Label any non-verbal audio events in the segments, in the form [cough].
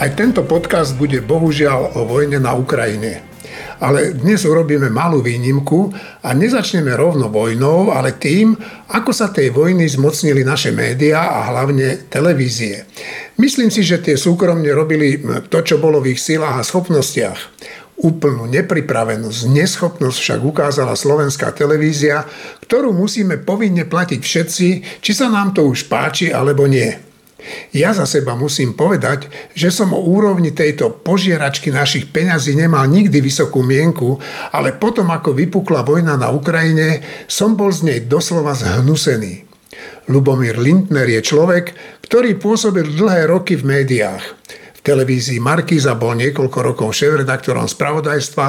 Aj tento podcast bude bohužiaľ o vojne na Ukrajine. Ale dnes urobíme malú výnimku a nezačneme rovno vojnou, ale tým, ako sa tej vojny zmocnili naše médiá a hlavne televízie. Myslím si, že tie súkromne robili to, čo bolo v ich silách a schopnostiach. Úplnú nepripravenosť, neschopnosť však ukázala slovenská televízia, ktorú musíme povinne platiť všetci, či sa nám to už páči alebo nie. Ja za seba musím povedať, že som o úrovni tejto požieračky našich peňazí nemal nikdy vysokú mienku, ale potom ako vypukla vojna na Ukrajine, som bol z nej doslova zhnusený. Lubomír Lindner je človek, ktorý pôsobil dlhé roky v médiách. V televízii Markíza bol niekoľko rokov šéf-redaktorom spravodajstva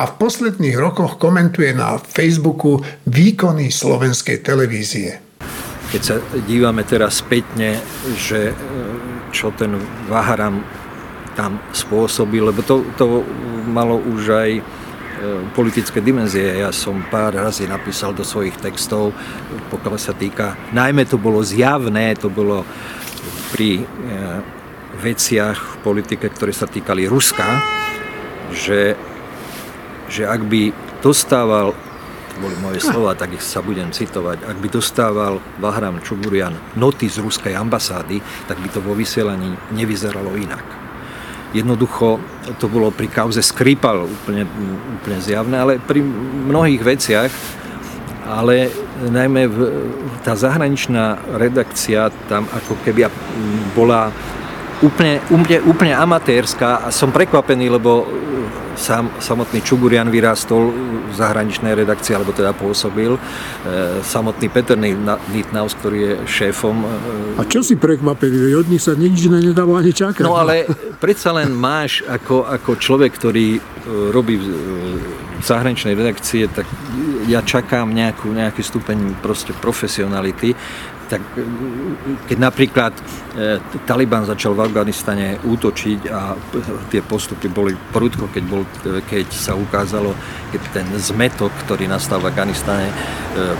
a v posledných rokoch komentuje na Facebooku výkony slovenskej televízie keď sa dívame teraz spätne, že e, čo ten Vaharam tam spôsobil, lebo to, to malo už aj e, politické dimenzie. Ja som pár razy napísal do svojich textov, pokiaľ sa týka, najmä to bolo zjavné, to bolo pri e, veciach v politike, ktoré sa týkali Ruska, že, že ak by dostával boli moje slova, tak ich sa budem citovať. Ak by dostával Vahram Čuburian noty z ruskej ambasády, tak by to vo vysielaní nevyzeralo inak. Jednoducho to bolo pri kauze Skripal úplne, úplne zjavné, ale pri mnohých veciach, ale najmä v, tá zahraničná redakcia tam ako keby bola úplne, úplne, úplne amatérska a som prekvapený, lebo sám, samotný Čugurian vyrástol v zahraničnej redakcii, alebo teda pôsobil. E, samotný Peter Nitnaus, ktorý je šéfom. E, a čo si prekvapený? Od nich sa nič nedalo ani čakať. No ale predsa len máš ako, ako človek, ktorý robí v zahraničnej redakcie, tak ja čakám nejakú, nejaký stupeň proste profesionality tak keď napríklad e, Taliban začal v Afganistane útočiť a tie postupy boli prudko, keď, bol, keď sa ukázalo, keď ten zmetok, ktorý nastal v Afganistane e,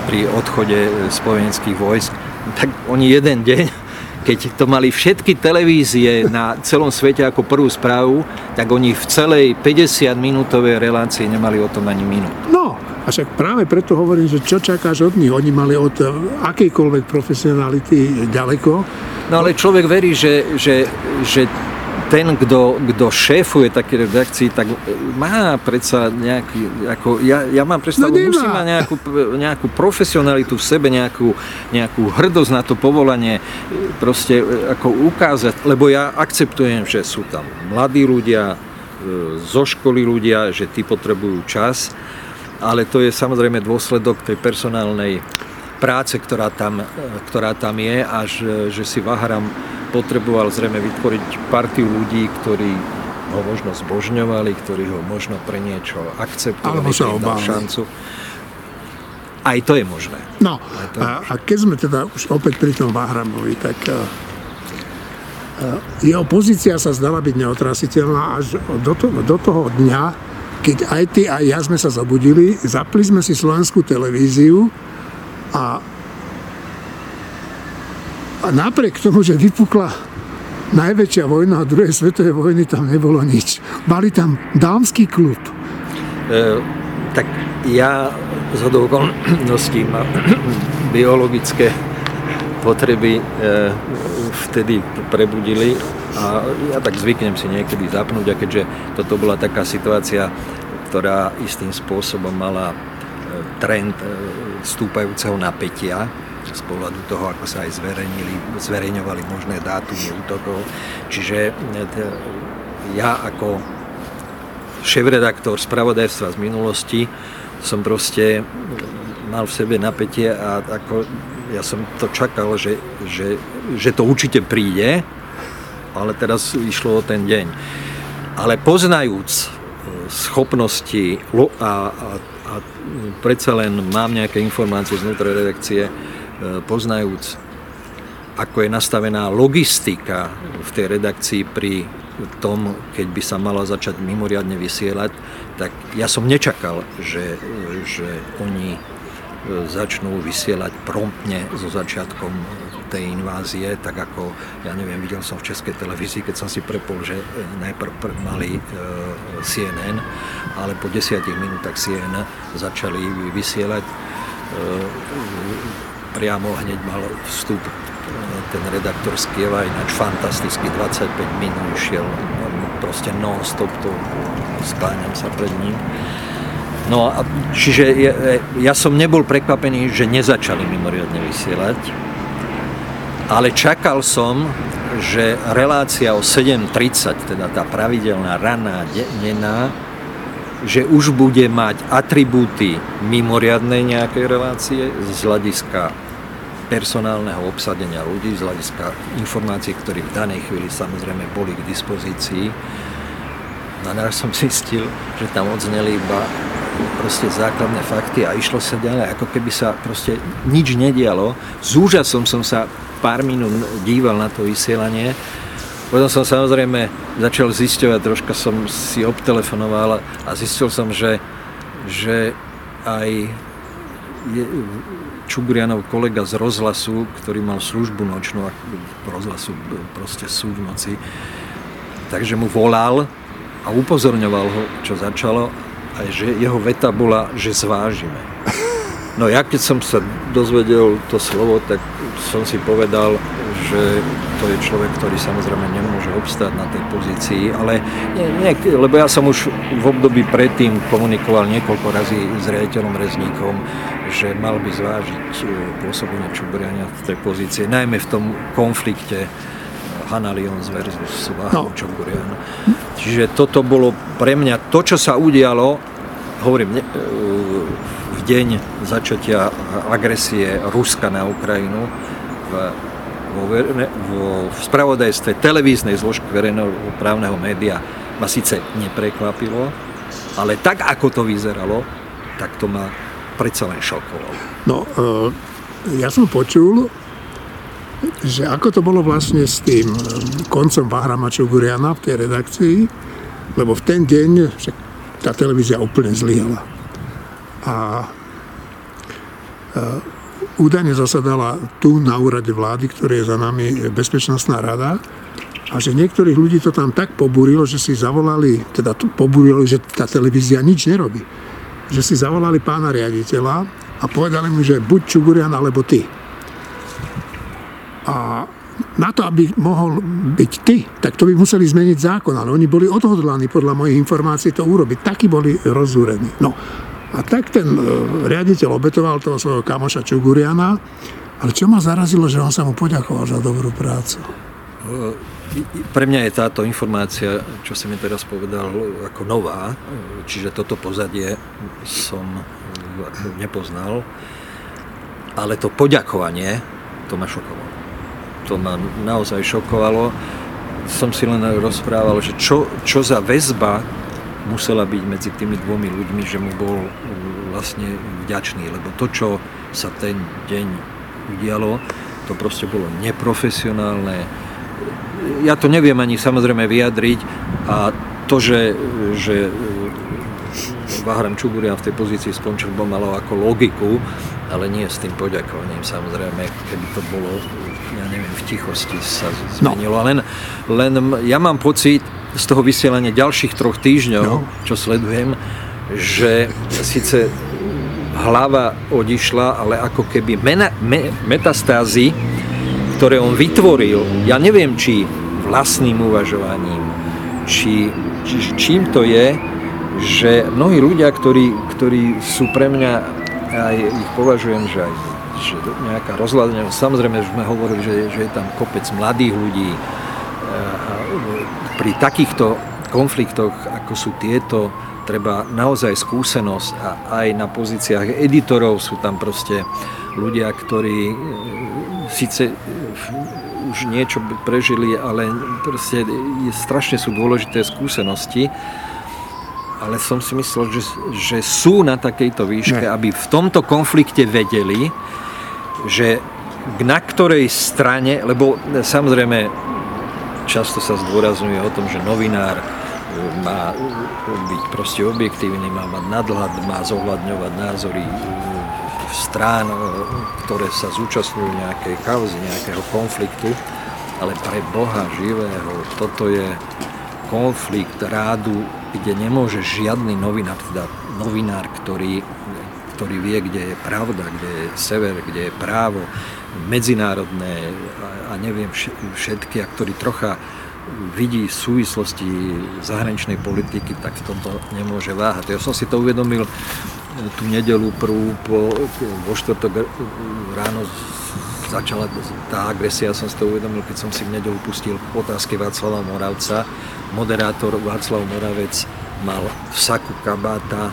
pri odchode spojeneckých vojsk, tak oni jeden deň keď to mali všetky televízie na celom svete ako prvú správu, tak oni v celej 50-minútovej relácii nemali o tom ani minút. A však práve preto hovorím, že čo čakáš od nich? Oni mali od eh, akejkoľvek profesionality ďaleko. No ale človek verí, že, že, že ten, kto, kto šéfuje také redakcii, tak má predsa nejaký, ako, ja, ja mám predstavu, no musí mať nejakú, nejakú profesionalitu v sebe, nejakú, nejakú hrdosť na to povolanie, proste eh, ako ukázať, lebo ja akceptujem, že sú tam mladí ľudia, eh, zo školy ľudia, že tí potrebujú čas, ale to je samozrejme dôsledok tej personálnej práce, ktorá tam, ktorá tam je a že, že si Vaharam potreboval zrejme vytvoriť partiu ľudí, ktorí ho možno zbožňovali, ktorí ho možno pre niečo akceptovali, sa šancu. Aj to je možné. No, a, a keď sme teda už opäť pri tom Vahramovi, tak uh, jeho pozícia sa zdala byť neotrasiteľná až do, to, do toho dňa, keď aj ty, aj ja sme sa zabudili, zapli sme si slovenskú televíziu a, a napriek tomu, že vypukla najväčšia vojna a druhej svetovej vojny, tam nebolo nič. Mali tam dámsky klub. E, tak ja z okolností ma [clears throat] biologické potreby e, vtedy prebudili a ja tak zvyknem si niekedy zapnúť a keďže toto bola taká situácia, ktorá istým spôsobom mala e, trend e, stúpajúceho napätia z pohľadu toho, ako sa aj zverejnili, zverejňovali možné dátumy útokov. Čiže e, ja ako šéf-redaktor spravodajstva z minulosti som proste mal v sebe napätie a ako ja som to čakal, že, že, že to určite príde, ale teraz išlo o ten deň. Ale poznajúc e, schopnosti a, a, a predsa len mám nejaké informácie znútra redakcie, e, poznajúc, ako je nastavená logistika v tej redakcii pri tom, keď by sa mala začať mimoriadne vysielať, tak ja som nečakal, že, že oni e, začnú vysielať promptne so začiatkom tej invázie, tak ako, ja neviem, videl som v českej televízii, keď som si prepol, že najprv mali CNN, ale po desiatich minútach CNN začali vysielať priamo hneď mal vstup ten redaktor z Kieva, ináč fantasticky, 25 minút išiel proste non-stop, to skláňam sa pred ním. No a čiže ja, ja som nebol prekvapený, že nezačali mimoriadne vysielať, ale čakal som, že relácia o 7.30, teda tá pravidelná raná denná, že už bude mať atribúty mimoriadnej nejakej relácie z hľadiska personálneho obsadenia ľudí, z hľadiska informácií, ktoré v danej chvíli samozrejme boli k dispozícii. No a som zistil, že tam odzneli iba proste základné fakty a išlo sa ďalej, ako keby sa proste nič nedialo. S úžasom som sa pár minút díval na to vysielanie. Potom som samozrejme začal zisťovať, troška som si obtelefonoval a zistil som, že, že aj je, kolega z rozhlasu, ktorý mal službu nočnú, rozhlasu proste sú v noci, takže mu volal a upozorňoval ho, čo začalo, a že jeho veta bola, že zvážime. No ja keď som sa dozvedel to slovo, tak som si povedal, že to je človek, ktorý samozrejme nemôže obstáť na tej pozícii, ale nie, nie, lebo ja som už v období predtým komunikoval niekoľko razy s riaditeľom Rezníkom, že mal by zvážiť e, pôsobenie Čuburiania v tej pozícii, najmä v tom konflikte Hanna Lyons versus Váhu no. Čuburian. Čiže toto bolo pre mňa to, čo sa udialo, hovorím, ne, v deň začatia agresie Ruska na Ukrajinu v vo, verne, vo v spravodajstve televíznej zložky verejného právneho média ma síce neprekvapilo, ale tak, ako to vyzeralo, tak to ma predsa len šokovalo. No, e, ja som počul, že ako to bolo vlastne s tým e, koncom Bahrama Čuguriana v tej redakcii, lebo v ten deň však tá televízia úplne zlyhala. A e, údajne zasadala tu na úrade vlády, ktorý je za nami Bezpečnostná rada a že niektorých ľudí to tam tak pobúrilo, že si zavolali, teda to pobúrilo, že tá televízia nič nerobí. Že si zavolali pána riaditeľa a povedali mu, že buď Čugurian alebo ty. A na to, aby mohol byť ty, tak to by museli zmeniť zákon, ale oni boli odhodlaní podľa mojich informácií to urobiť. Takí boli rozúrení. No, a tak ten e, riaditeľ obetoval toho svojho kamoša Čuguriana, ale čo ma zarazilo, že on sa mu poďakoval za dobrú prácu. Pre mňa je táto informácia, čo si mi teraz povedal, ako nová, čiže toto pozadie som nepoznal, ale to poďakovanie, to ma šokovalo. To ma naozaj šokovalo. Som si len rozprával, že čo, čo za väzba musela byť medzi tými dvomi ľuďmi, že mu bol vlastne vďačný, lebo to, čo sa ten deň udialo, to proste bolo neprofesionálne. Ja to neviem ani samozrejme vyjadriť a to, že, že Vahram Čuburia v tej pozícii skončil, bo malo ako logiku, ale nie s tým poďakovaním samozrejme, keby to bolo, v tichosti sa no. zmenilo. No. Len, len ja mám pocit, z toho vysielania ďalších troch týždňov, no. čo sledujem, že síce hlava odišla, ale ako keby mena, me, metastázy, ktoré on vytvoril, ja neviem, či vlastným uvažovaním, či, či čím to je, že mnohí ľudia, ktorí, ktorí sú pre mňa, aj ich považujem, že aj že nejaká rozhľadňa, samozrejme, že sme hovorili, že, že je tam kopec mladých ľudí, pri takýchto konfliktoch, ako sú tieto, treba naozaj skúsenosť a aj na pozíciách editorov sú tam proste ľudia, ktorí e, síce už niečo prežili, ale proste strašne sú dôležité skúsenosti. Ale som si myslel, že, že sú na takejto výške, aby v tomto konflikte vedeli, že na ktorej strane, lebo samozrejme často sa zdôrazňuje o tom, že novinár e, má byť proste objektívny, má mať nadhľad, má zohľadňovať názory e, strán, ktoré sa zúčastňujú nejakej kauzy, nejakého konfliktu, ale pre Boha živého, toto je konflikt rádu, kde nemôže žiadny novinár, teda novinár, ktorý, ktorý vie, kde je pravda, kde je sever, kde je právo, medzinárodné a, a neviem všetky, a ktorý trocha vidí súvislosti zahraničnej politiky, tak v tomto nemôže váhať. Ja som si to uvedomil tú nedelu prvú po, vo štvrtok ráno začala tá agresia, som si to uvedomil, keď som si v nedelu pustil otázky Václava Moravca. Moderátor Václav Moravec mal v saku kabáta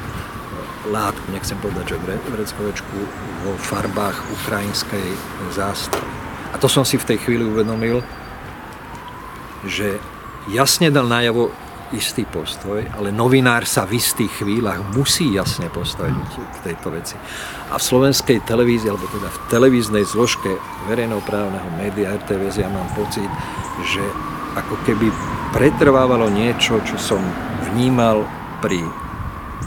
látku, nechcem povedať, že vreckovečku vo farbách ukrajinskej zástavy. A to som si v tej chvíli uvedomil, že jasne dal najavo istý postoj, ale novinár sa v istých chvíľach musí jasne postaviť k tejto veci. A v slovenskej televízii, alebo teda v televíznej zložke verejnoprávneho média RTVS ja mám pocit, že ako keby pretrvávalo niečo, čo som vnímal pri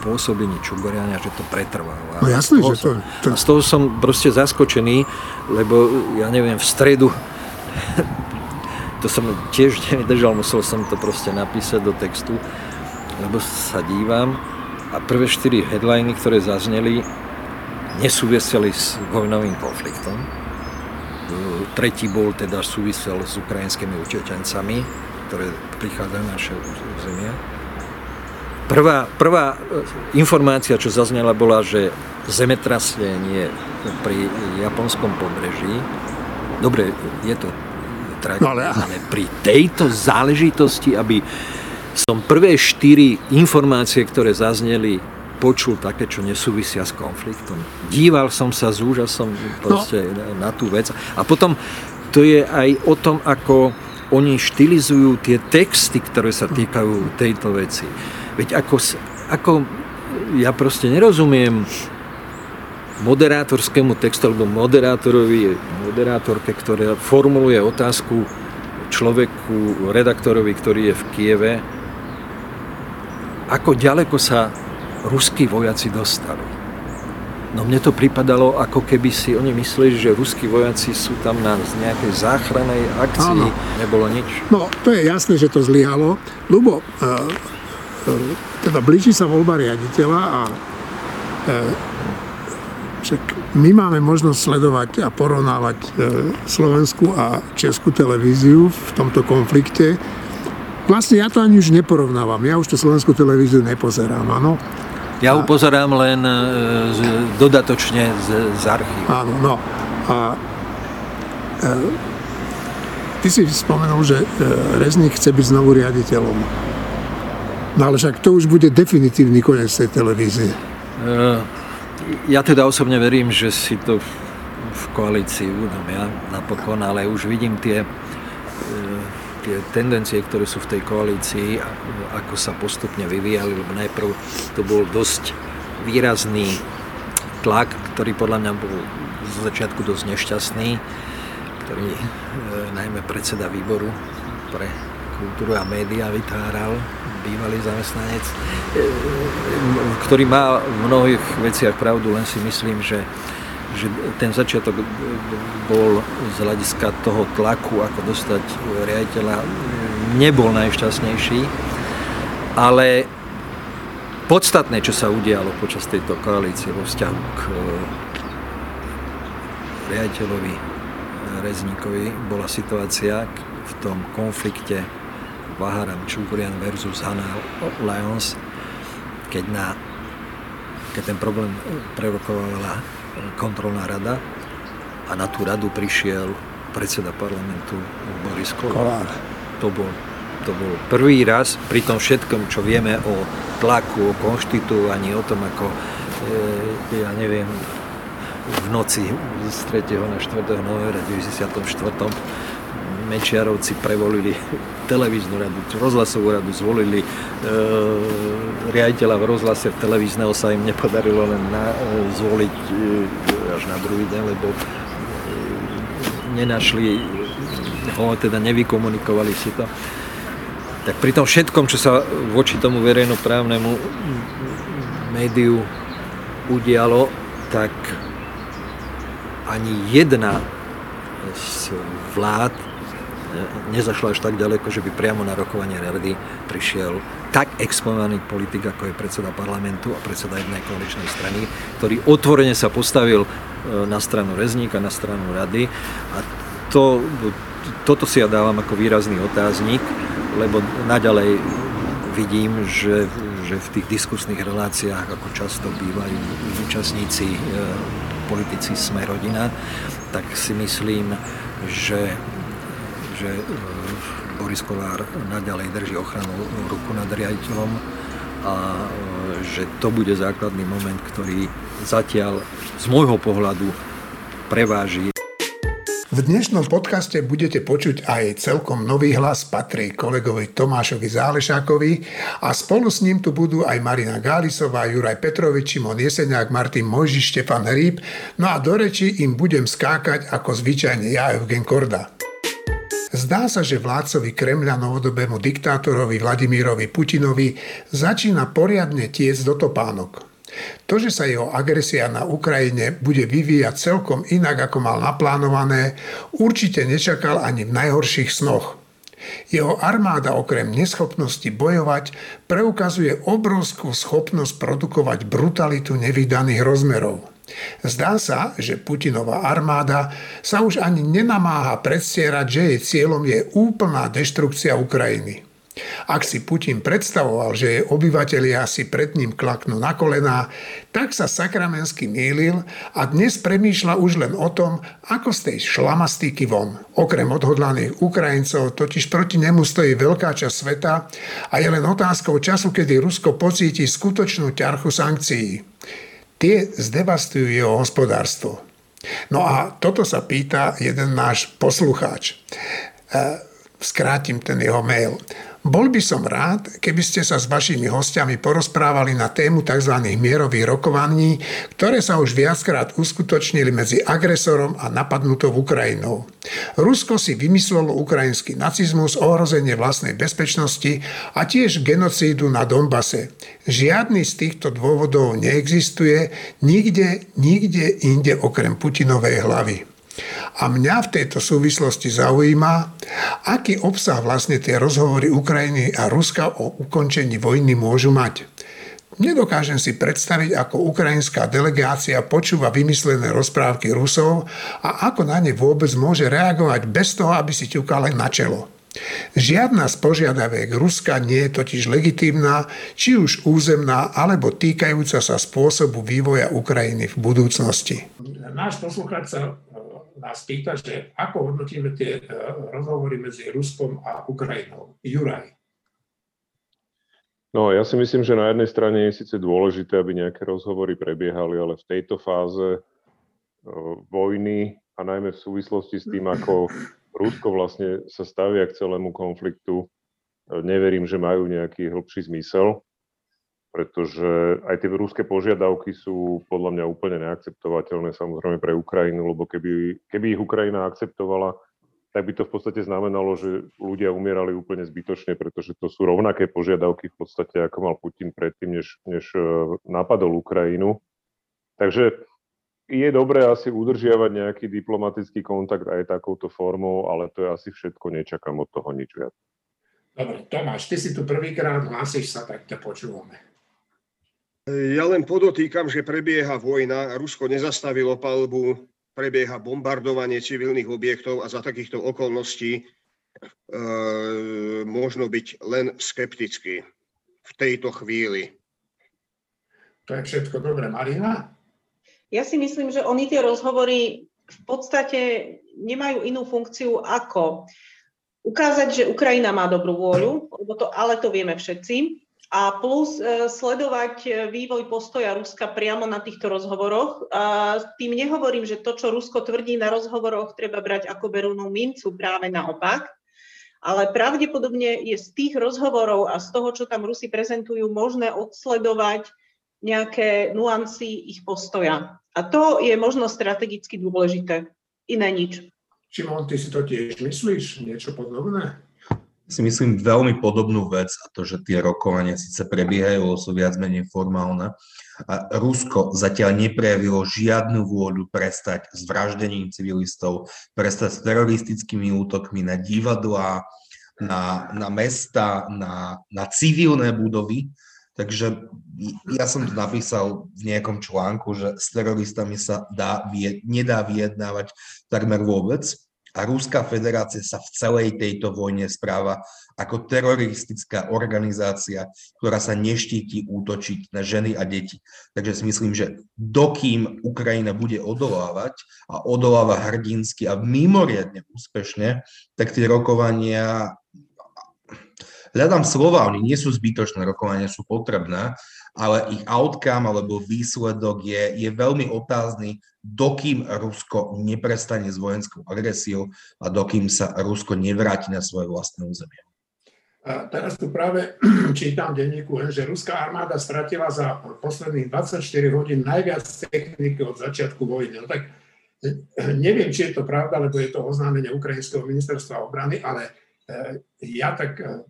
pôsobení Čugoriania, že to pretrváva. No jasné, že to, to... A z toho som proste zaskočený, lebo ja neviem, v stredu [laughs] to som tiež [laughs] nevydržal, musel som to proste napísať do textu, lebo sa dívam a prvé štyri headliny, ktoré zazneli, nesúviseli s vojnovým konfliktom. Tretí bol teda súvisel s ukrajinskými utečencami, ktoré prichádzajú na naše územie. Prvá, prvá e, informácia, čo zaznela, bola, že zemetrasenie pri japonskom pobreží, dobre, je to no ale... ale pri tejto záležitosti, aby som prvé štyri informácie, ktoré zazneli, počul také, čo nesúvisia s konfliktom. Díval som sa s úžasom proste no. na tú vec. A potom to je aj o tom, ako oni štilizujú tie texty, ktoré sa týkajú tejto veci. Veď ako, ako ja proste nerozumiem moderátorskému textu alebo moderátorovi, moderátorke, ktorá formuluje otázku človeku, redaktorovi, ktorý je v Kieve, ako ďaleko sa ruskí vojaci dostali. No mne to pripadalo, ako keby si oni mysleli, že ruskí vojaci sú tam na nejakej záchranej akcii. Áno. Nebolo nič. No, to je jasné, že to zlyhalo. Lubo, uh, teda blíži sa voľba riaditeľa a uh, však my máme možnosť sledovať a porovnávať e, slovenskú a českú televíziu v tomto konflikte. Vlastne ja to ani už neporovnávam. Ja už tú slovenskú televíziu nepozerám, áno. Ja ju pozerám len e, z, dodatočne z, z archívu. Áno, no. A e, ty si spomenul, že e, Rezník chce byť znovu riaditeľom. No ale však to už bude definitívny koniec tej televízie. E, ja teda osobne verím, že si to v koalícii uvedomia napokon, ale už vidím tie, e, tie tendencie, ktoré sú v tej koalícii, ako sa postupne vyvíjali, lebo najprv to bol dosť výrazný tlak, ktorý podľa mňa bol z začiatku dosť nešťastný, ktorý e, najmä predseda výboru pre kultúru a média vytváral bývalý zamestnanec, e, ktorý má v mnohých veciach pravdu, len si myslím, že, že ten začiatok bol z hľadiska toho tlaku, ako dostať riaditeľa, nebol najšťastnejší, ale podstatné, čo sa udialo počas tejto koalície vo vzťahu k riaditeľovi Rezníkovi, bola situácia v tom konflikte Vaharam Čukurian versus Hana Lions, keď, na, keď ten problém prerokovala kontrolná rada a na tú radu prišiel predseda parlamentu Boris Kolár. To bol, to bol prvý raz pri tom všetkom, čo vieme o tlaku, o konštitúvaní, o tom, ako e, ja neviem, v noci z 3. na 4. novembra 94 Mečiarovci prevolili televíznu radu, rozhlasovú radu, zvolili e, riaditeľa v rozhlase v televízneho sa im nepodarilo len na, e, zvoliť e, až na druhý deň, lebo e, nenašli ho, teda nevykomunikovali si to. Tak pri tom všetkom, čo sa voči tomu verejnoprávnemu médiu udialo, tak ani jedna z vlád nezašla až tak ďaleko, že by priamo na rokovanie rady prišiel tak exponovaný politik, ako je predseda parlamentu a predseda jednej koaličnej strany, ktorý otvorene sa postavil e, na stranu Rezníka, na stranu rady. A to, toto si ja dávam ako výrazný otáznik, lebo naďalej vidím, že, že v tých diskusných reláciách, ako často bývajú účastníci, e, politici Sme rodina, tak si myslím, že že e, Boris Kolár naďalej drží ochranu ruku nad riaditeľom a e, že to bude základný moment, ktorý zatiaľ z môjho pohľadu preváži. V dnešnom podcaste budete počuť aj celkom nový hlas, patrí kolegovi Tomášovi Zálešákovi a spolu s ním tu budú aj Marina Gálisová, Juraj Petrovič, Šimon Jeseniak, Martin Mojži, Štefan Hríb, no a do reči im budem skákať ako zvyčajne ja, Eugen Korda. Zdá sa, že vládcovi Kremľa novodobému diktátorovi Vladimírovi Putinovi začína poriadne tiec do topánok. To, že sa jeho agresia na Ukrajine bude vyvíjať celkom inak, ako mal naplánované, určite nečakal ani v najhorších snoch. Jeho armáda okrem neschopnosti bojovať preukazuje obrovskú schopnosť produkovať brutalitu nevydaných rozmerov – Zdá sa, že Putinová armáda sa už ani nenamáha predstierať, že jej cieľom je úplná deštrukcia Ukrajiny. Ak si Putin predstavoval, že jej obyvatelia si pred ním klaknú na kolená, tak sa sakramensky mýlil a dnes premýšľa už len o tom, ako z tej šlamastiky von. Okrem odhodlaných Ukrajincov totiž proti nemu stojí veľká časť sveta a je len otázkou času, kedy Rusko pocíti skutočnú ťarchu sankcií tie zdevastujú jeho hospodárstvo. No a toto sa pýta jeden náš poslucháč. E, skrátim ten jeho mail. Bol by som rád, keby ste sa s vašimi hostiami porozprávali na tému tzv. mierových rokovaní, ktoré sa už viackrát uskutočnili medzi agresorom a napadnutou Ukrajinou. Rusko si vymyslelo ukrajinský nacizmus, ohrozenie vlastnej bezpečnosti a tiež genocídu na Donbase. Žiadny z týchto dôvodov neexistuje nikde, nikde inde okrem Putinovej hlavy. A mňa v tejto súvislosti zaujíma, aký obsah vlastne tie rozhovory Ukrajiny a Ruska o ukončení vojny môžu mať. Nedokážem si predstaviť, ako ukrajinská delegácia počúva vymyslené rozprávky Rusov a ako na ne vôbec môže reagovať bez toho, aby si ťukal len na čelo. Žiadna z požiadaviek Ruska nie je totiž legitímna, či už územná, alebo týkajúca sa spôsobu vývoja Ukrajiny v budúcnosti. Náš poslucháč sa nás pýta, že ako hodnotíme tie e, rozhovory medzi Ruskom a Ukrajinou. Juraj. No, ja si myslím, že na jednej strane je síce dôležité, aby nejaké rozhovory prebiehali, ale v tejto fáze uh, vojny a najmä v súvislosti s tým, ako Rusko vlastne sa stavia k celému konfliktu, uh, neverím, že majú nejaký hĺbší zmysel pretože aj tie ruské požiadavky sú podľa mňa úplne neakceptovateľné samozrejme pre Ukrajinu, lebo keby, keby ich Ukrajina akceptovala, tak by to v podstate znamenalo, že ľudia umierali úplne zbytočne, pretože to sú rovnaké požiadavky v podstate, ako mal Putin predtým, než, než e, napadol Ukrajinu. Takže je dobré asi udržiavať nejaký diplomatický kontakt aj takouto formou, ale to je asi všetko, nečakám od toho nič viac. Dobre, Tomáš, ty si tu prvýkrát hlásiš sa, tak ťa počúvame. Ja len podotýkam, že prebieha vojna, Rusko nezastavilo palbu, prebieha bombardovanie civilných objektov a za takýchto okolností e, možno byť len skeptický v tejto chvíli. To je všetko dobré. Marina? Ja si myslím, že oni tie rozhovory v podstate nemajú inú funkciu ako ukázať, že Ukrajina má dobrú vôľu, lebo to, ale to vieme všetci, a plus e, sledovať e, vývoj postoja Ruska priamo na týchto rozhovoroch. A tým nehovorím, že to, čo Rusko tvrdí na rozhovoroch, treba brať ako berúnu mincu, práve naopak. Ale pravdepodobne je z tých rozhovorov a z toho, čo tam Rusi prezentujú, možné odsledovať nejaké nuancy ich postoja. A to je možno strategicky dôležité. Iné nič. Šimon, ty si to tiež myslíš? Niečo podobné? Si myslím veľmi podobnú vec a to, že tie rokovania síce prebiehajú, sú viac menej formálne, A Rusko zatiaľ neprejavilo žiadnu vôľu prestať s vraždením civilistov, prestať s teroristickými útokmi na divadlá, na, na mesta, na, na civilné budovy. Takže ja som to napísal v nejakom článku, že s teroristami sa dá, nedá vyjednávať takmer vôbec. A Ruská federácia sa v celej tejto vojne správa ako teroristická organizácia, ktorá sa neštíti útočiť na ženy a deti. Takže si myslím, že dokým Ukrajina bude odolávať a odoláva hrdinsky a mimoriadne úspešne, tak tie rokovania hľadám slova, oni nie sú zbytočné, rokovania sú potrebné, ale ich outcome alebo výsledok je, je veľmi otázny, dokým Rusko neprestane s vojenskou agresiou a dokým sa Rusko nevráti na svoje vlastné územie. Teraz tu práve [clears throat] čítam v denníku, že ruská armáda stratila za posledných 24 hodín najviac techniky od začiatku vojny. No tak e, neviem, či je to pravda, lebo je to oznámenie Ukrajinského ministerstva obrany, ale e, ja tak e,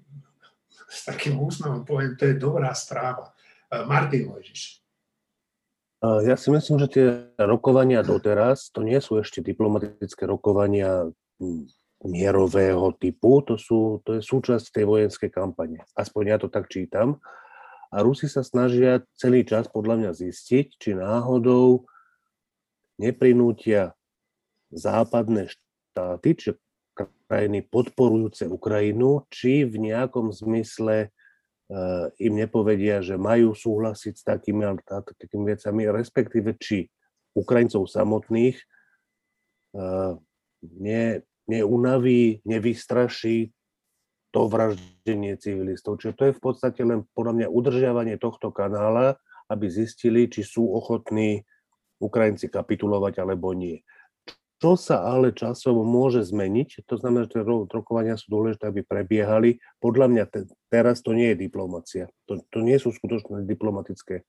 s takým úsmevom poviem, to je dobrá správa. E, Martin Mojžiš. Ja si myslím, že tie rokovania doteraz, to nie sú ešte diplomatické rokovania mierového typu, to, sú, to je súčasť tej vojenskej kampane. Aspoň ja to tak čítam. A Rusi sa snažia celý čas podľa mňa zistiť, či náhodou neprinútia západné štáty, čiže krajiny podporujúce Ukrajinu, či v nejakom zmysle im nepovedia, že majú súhlasiť s takými, takými vecami, respektíve či Ukrajincov samotných uh, ne, neunaví, nevystraší to vraždenie civilistov. Čiže to je v podstate len podľa mňa udržiavanie tohto kanála, aby zistili, či sú ochotní Ukrajinci kapitulovať alebo nie. Čo sa ale časom môže zmeniť, to znamená, že rokovania sú dôležité, aby prebiehali. Podľa mňa te, teraz to nie je diplomacia. To, to nie sú skutočné diplomatické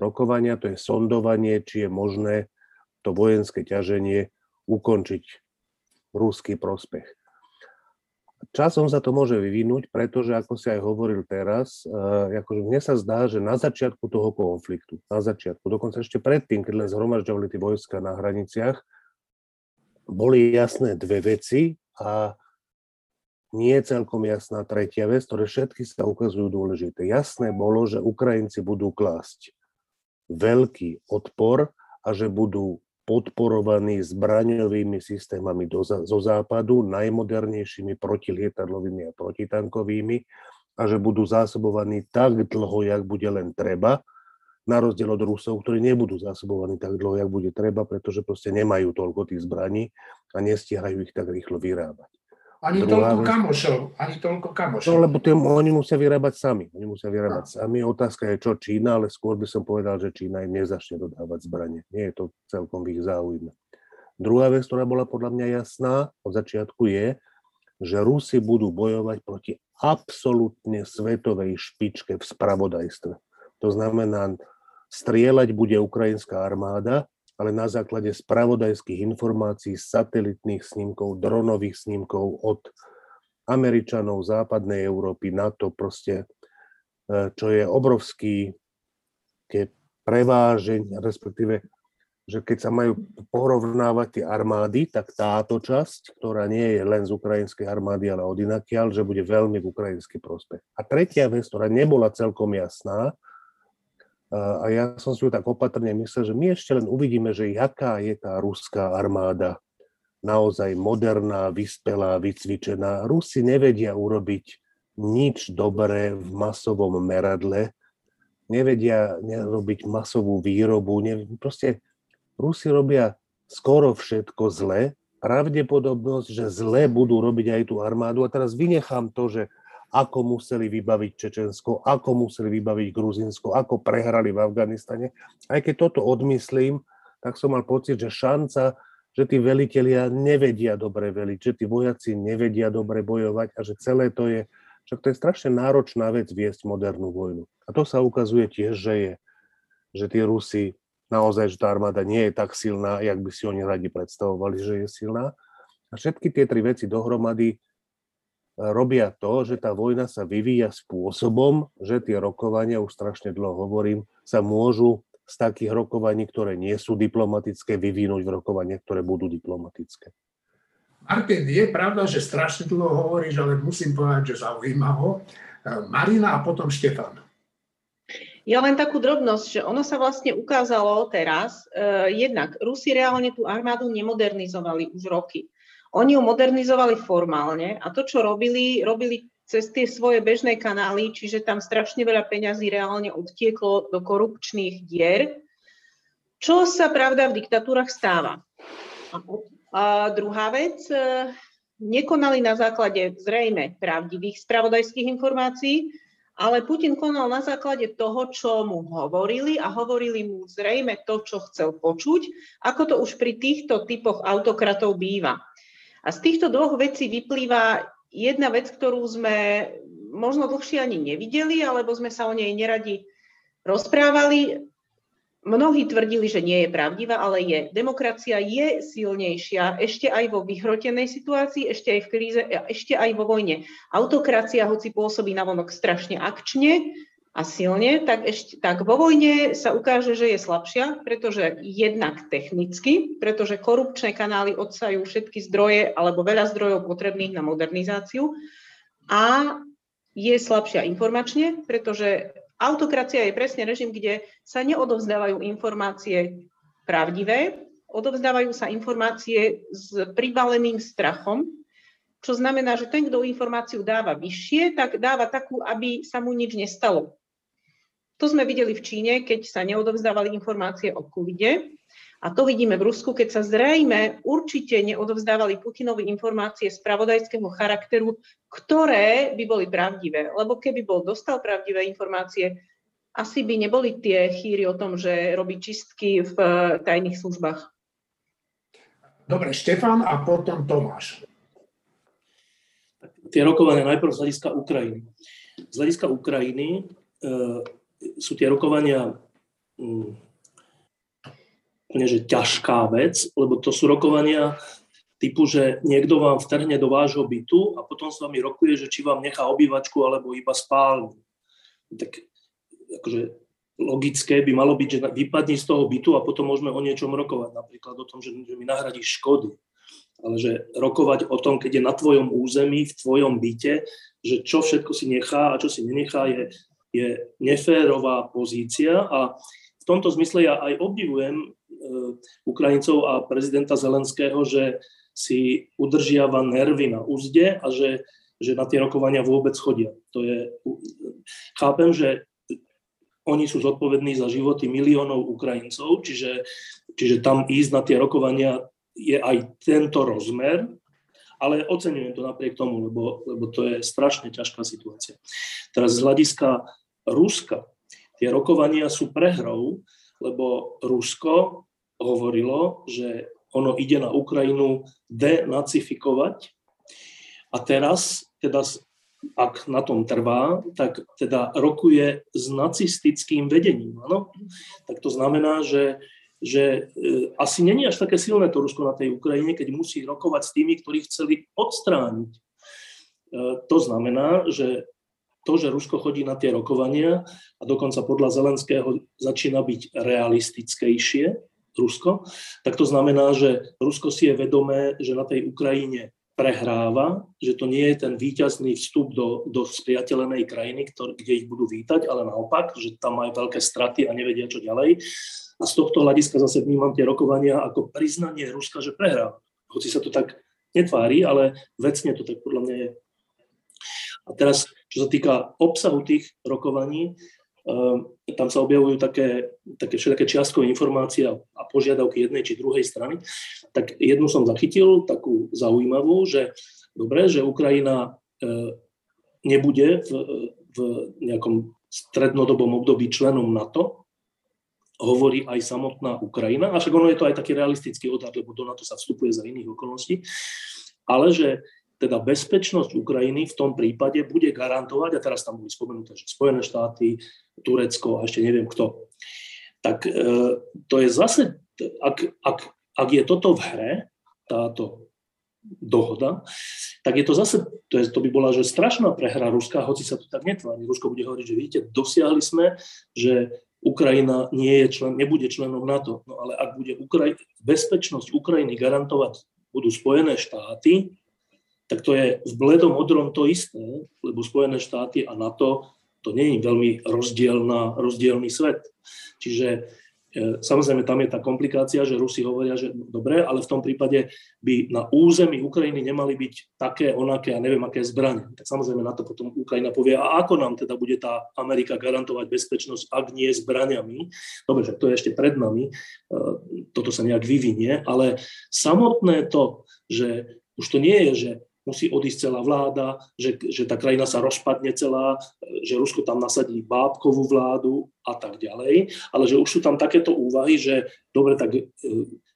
rokovania, to je sondovanie, či je možné to vojenské ťaženie ukončiť ruský prospech. Časom sa to môže vyvinúť, pretože, ako si aj hovoril teraz, uh, akože mne sa zdá, že na začiatku toho konfliktu, na začiatku, dokonca ešte predtým, keď len zhromažďovali tie vojska na hraniciach, boli jasné dve veci a nie je celkom jasná tretia vec, ktoré všetky sa ukazujú dôležité. Jasné bolo, že Ukrajinci budú klásť veľký odpor a že budú podporovaní zbraňovými systémami do, zo západu, najmodernejšími protilietadlovými a protitankovými a že budú zásobovaní tak dlho, jak bude len treba, na rozdiel od Rusov, ktorí nebudú zásobovaní tak dlho, jak bude treba, pretože proste nemajú toľko tých zbraní a nestihajú ich tak rýchlo vyrábať. Ani Druhá toľko vec, kamošov, ani toľko kamošov. No, lebo tým, oni musia vyrábať sami. Oni musia vyrábať no. sami. Otázka je, čo Čína, ale skôr by som povedal, že Čína im nezačne dodávať zbranie. Nie je to celkom v ich záujme. Druhá vec, ktorá bola podľa mňa jasná od začiatku je, že Rusi budú bojovať proti absolútne svetovej špičke v spravodajstve. To znamená, Strieľať bude ukrajinská armáda, ale na základe spravodajských informácií, satelitných snímkov, dronových snímkov od Američanov, západnej Európy, NATO proste, e, čo je obrovský keď prevážeň, respektíve, že keď sa majú porovnávať tie armády, tak táto časť, ktorá nie je len z ukrajinskej armády, ale od inakiaľ, že bude veľmi v ukrajinský prospech. A tretia vec, ktorá nebola celkom jasná, a ja som si ju tak opatrne myslel, že my ešte len uvidíme, že jaká je tá ruská armáda. Naozaj moderná, vyspelá, vycvičená. Rusi nevedia urobiť nič dobré v masovom meradle, nevedia robiť masovú výrobu. Ne, proste Rusi robia skoro všetko zle. Pravdepodobnosť, že zle budú robiť aj tú armádu. A teraz vynechám to, že ako museli vybaviť Čečensko, ako museli vybaviť Gruzinsko, ako prehrali v Afganistane. Aj keď toto odmyslím, tak som mal pocit, že šanca, že tí velitelia nevedia dobre veliť, že tí vojaci nevedia dobre bojovať a že celé to je, však to je strašne náročná vec viesť modernú vojnu. A to sa ukazuje tiež, že je, že tí Rusi, naozaj, že tá armáda nie je tak silná, jak by si oni radi predstavovali, že je silná. A všetky tie tri veci dohromady robia to, že tá vojna sa vyvíja spôsobom, že tie rokovania, už strašne dlho hovorím, sa môžu z takých rokovaní, ktoré nie sú diplomatické, vyvinúť v rokovaniach, ktoré budú diplomatické. Martin, je pravda, že strašne dlho hovoríš, ale musím povedať, že zaujímavo. Marina a potom Štefan. Ja len takú drobnosť, že ono sa vlastne ukázalo teraz, uh, jednak Rusi reálne tú armádu nemodernizovali už roky. Oni ju modernizovali formálne a to, čo robili, robili cez tie svoje bežné kanály, čiže tam strašne veľa peňazí reálne odtieklo do korupčných dier, čo sa pravda v diktatúrach stáva. A druhá vec, e, nekonali na základe zrejme pravdivých spravodajských informácií, ale Putin konal na základe toho, čo mu hovorili a hovorili mu zrejme to, čo chcel počuť, ako to už pri týchto typoch autokratov býva. A z týchto dvoch vecí vyplýva jedna vec, ktorú sme možno dlhšie ani nevideli, alebo sme sa o nej neradi rozprávali. Mnohí tvrdili, že nie je pravdivá, ale je. Demokracia je silnejšia ešte aj vo vyhrotenej situácii, ešte aj v kríze, ešte aj vo vojne. Autokracia, hoci pôsobí navonok strašne akčne a silne, tak, ešte, tak vo vojne sa ukáže, že je slabšia, pretože jednak technicky, pretože korupčné kanály odsajú všetky zdroje alebo veľa zdrojov potrebných na modernizáciu a je slabšia informačne, pretože Autokracia je presne režim, kde sa neodovzdávajú informácie pravdivé, odovzdávajú sa informácie s pribaleným strachom, čo znamená, že ten, kto informáciu dáva vyššie, tak dáva takú, aby sa mu nič nestalo. To sme videli v Číne, keď sa neodovzdávali informácie o covide, a to vidíme v Rusku, keď sa zrejme určite neodovzdávali Putinovi informácie z pravodajského charakteru, ktoré by boli pravdivé. Lebo keby bol dostal pravdivé informácie, asi by neboli tie chýry o tom, že robí čistky v eh, tajných službách. Dobre, Štefan a potom Tomáš. Tie rokovania najprv z hľadiska Ukrajiny. Z hľadiska Ukrajiny e, sú tie rokovania mm, úplne že ťažká vec, lebo to sú rokovania typu, že niekto vám vtrhne do vášho bytu a potom s vami rokuje, že či vám nechá obývačku alebo iba spálnu. Tak akože logické by malo byť, že vypadni z toho bytu a potom môžeme o niečom rokovať, napríklad o tom, že, mi nahradí škody. Ale že rokovať o tom, keď je na tvojom území, v tvojom byte, že čo všetko si nechá a čo si nenechá, je, je neférová pozícia a v tomto zmysle ja aj obdivujem Eh, Ukrajincov a prezidenta Zelenského, že si udržiava nervy na úzde a že, že na tie rokovania vôbec chodia. To je, chápem, že oni sú zodpovední za životy miliónov Ukrajincov, čiže, čiže tam ísť na tie rokovania je aj tento rozmer, ale oceňujem to napriek tomu, lebo, lebo to je strašne ťažká situácia. Teraz z hľadiska Ruska, tie rokovania sú prehrou, lebo Rusko hovorilo, že ono ide na Ukrajinu denacifikovať a teraz, teda, ak na tom trvá, tak teda rokuje s nacistickým vedením. Ano? Tak to znamená, že, že e, asi není až také silné to Rusko na tej Ukrajine, keď musí rokovať s tými, ktorí chceli odstrániť. E, to znamená, že to, že Rusko chodí na tie rokovania a dokonca podľa Zelenského začína byť realistickejšie, Rusko, tak to znamená, že Rusko si je vedomé, že na tej Ukrajine prehráva, že to nie je ten výťazný vstup do, do spriateľenej krajiny, ktor, kde ich budú vítať, ale naopak, že tam majú veľké straty a nevedia, čo ďalej. A z tohto hľadiska zase vnímam tie rokovania ako priznanie Ruska, že prehráva. Hoci sa to tak netvári, ale vecne to tak podľa mňa je. A teraz, čo sa týka obsahu tých rokovaní, Ehm, tam sa objavujú také, také všetké čiastkové informácie a požiadavky jednej či druhej strany. Tak jednu som zachytil, takú zaujímavú, že dobre, že Ukrajina e, nebude v, v nejakom strednodobom období členom NATO, hovorí aj samotná Ukrajina, a však ono je to aj taký realistický odhad, lebo do NATO sa vstupuje za iných okolností, ale že teda bezpečnosť Ukrajiny v tom prípade bude garantovať, a teraz tam boli spomenuté, že Spojené štáty, Turecko a ešte neviem kto. Tak e, to je zase, ak, ak, ak je toto v hre, táto dohoda, tak je to zase, to, je, to by bola že strašná prehra Ruska, hoci sa to tak netvári. Rusko bude hovoriť, že vidíte, dosiahli sme, že, Ukrajina nie je člen, nebude členom NATO. No ale ak bude Ukraj, bezpečnosť Ukrajiny garantovať budú Spojené štáty, tak to je v bledom odrom to isté, lebo Spojené štáty a NATO to nie je veľmi rozdielna, rozdielný svet. Čiže E, samozrejme, tam je tá komplikácia, že Rusi hovoria, že dobre, ale v tom prípade by na území Ukrajiny nemali byť také, onaké a neviem aké zbranie. Tak samozrejme na to potom Ukrajina povie, a ako nám teda bude tá Amerika garantovať bezpečnosť, ak nie zbraniami. Dobre, že to je ešte pred nami, e, toto sa nejak vyvinie, ale samotné to, že už to nie je, že musí odísť celá vláda, že, že tá krajina sa rozpadne celá, že Rusko tam nasadí bábkovú vládu a tak ďalej, ale že už sú tam takéto úvahy, že dobre, tak e,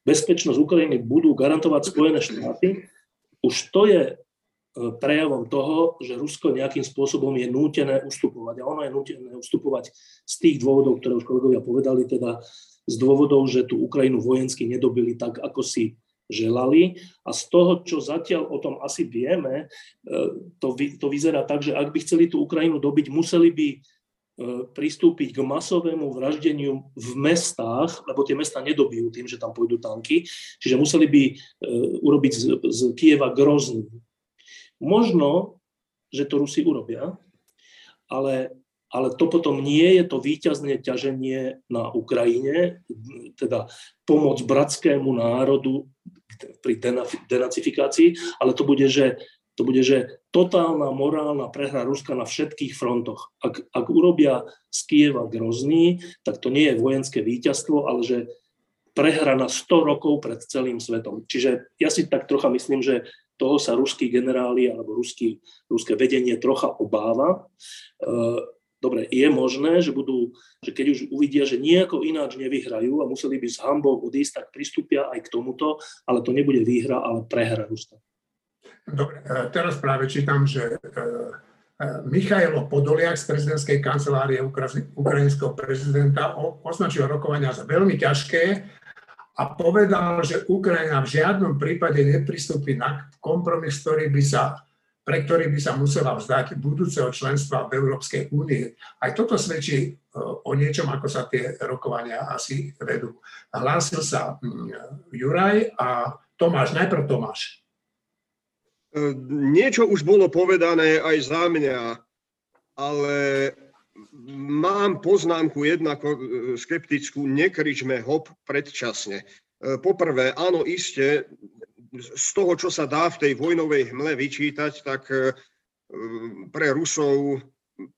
bezpečnosť Ukrajiny budú garantovať Spojené štáty. Už to je e, prejavom toho, že Rusko nejakým spôsobom je nútené ustupovať. A ono je nútené ustupovať z tých dôvodov, ktoré už kolegovia povedali, teda z dôvodov, že tú Ukrajinu vojensky nedobili tak, ako si želali. A z toho, čo zatiaľ o tom asi vieme, e, to, to vyzerá tak, že ak by chceli tú Ukrajinu dobiť, museli by e, pristúpiť k masovému vraždeniu v mestách, lebo tie mesta nedobijú tým, že tam pôjdu tanky, čiže museli by e, urobiť z, z Kieva grozný. Možno, že to Rusi urobia, ale ale to potom nie je to výťazné ťaženie na Ukrajine, teda pomoc bratskému národu pri denacifikácii, ale to bude, že, to bude, že totálna morálna prehra Ruska na všetkých frontoch. Ak, ak urobia z Kieva grozný, tak to nie je vojenské víťazstvo, ale že prehra na 100 rokov pred celým svetom. Čiže ja si tak trocha myslím, že toho sa ruskí generáli alebo ruský, ruské vedenie trocha obáva. E, Dobre, je možné, že budú, že keď už uvidia, že nejako ináč nevyhrajú a museli by s hambou odísť, tak pristúpia aj k tomuto, ale to nebude výhra, ale prehra Ruska. Dobre, e, teraz práve čítam, že e, e, Michailo Podoliak z prezidentskej kancelárie ukrajinského prezidenta označil rokovania za veľmi ťažké a povedal, že Ukrajina v žiadnom prípade nepristúpi na kompromis, ktorý by sa pre ktorý by sa musela vzdať budúceho členstva v Európskej únie. Aj toto svedčí e, o niečom, ako sa tie rokovania asi vedú. Hlásil sa mm, Juraj a Tomáš. Najprv Tomáš. E, niečo už bolo povedané aj za mňa, ale mám poznámku jednako e, skeptickú, nekričme hop predčasne. Poprvé, áno, iste, z toho, čo sa dá v tej vojnovej hmle vyčítať, tak e, pre Rusov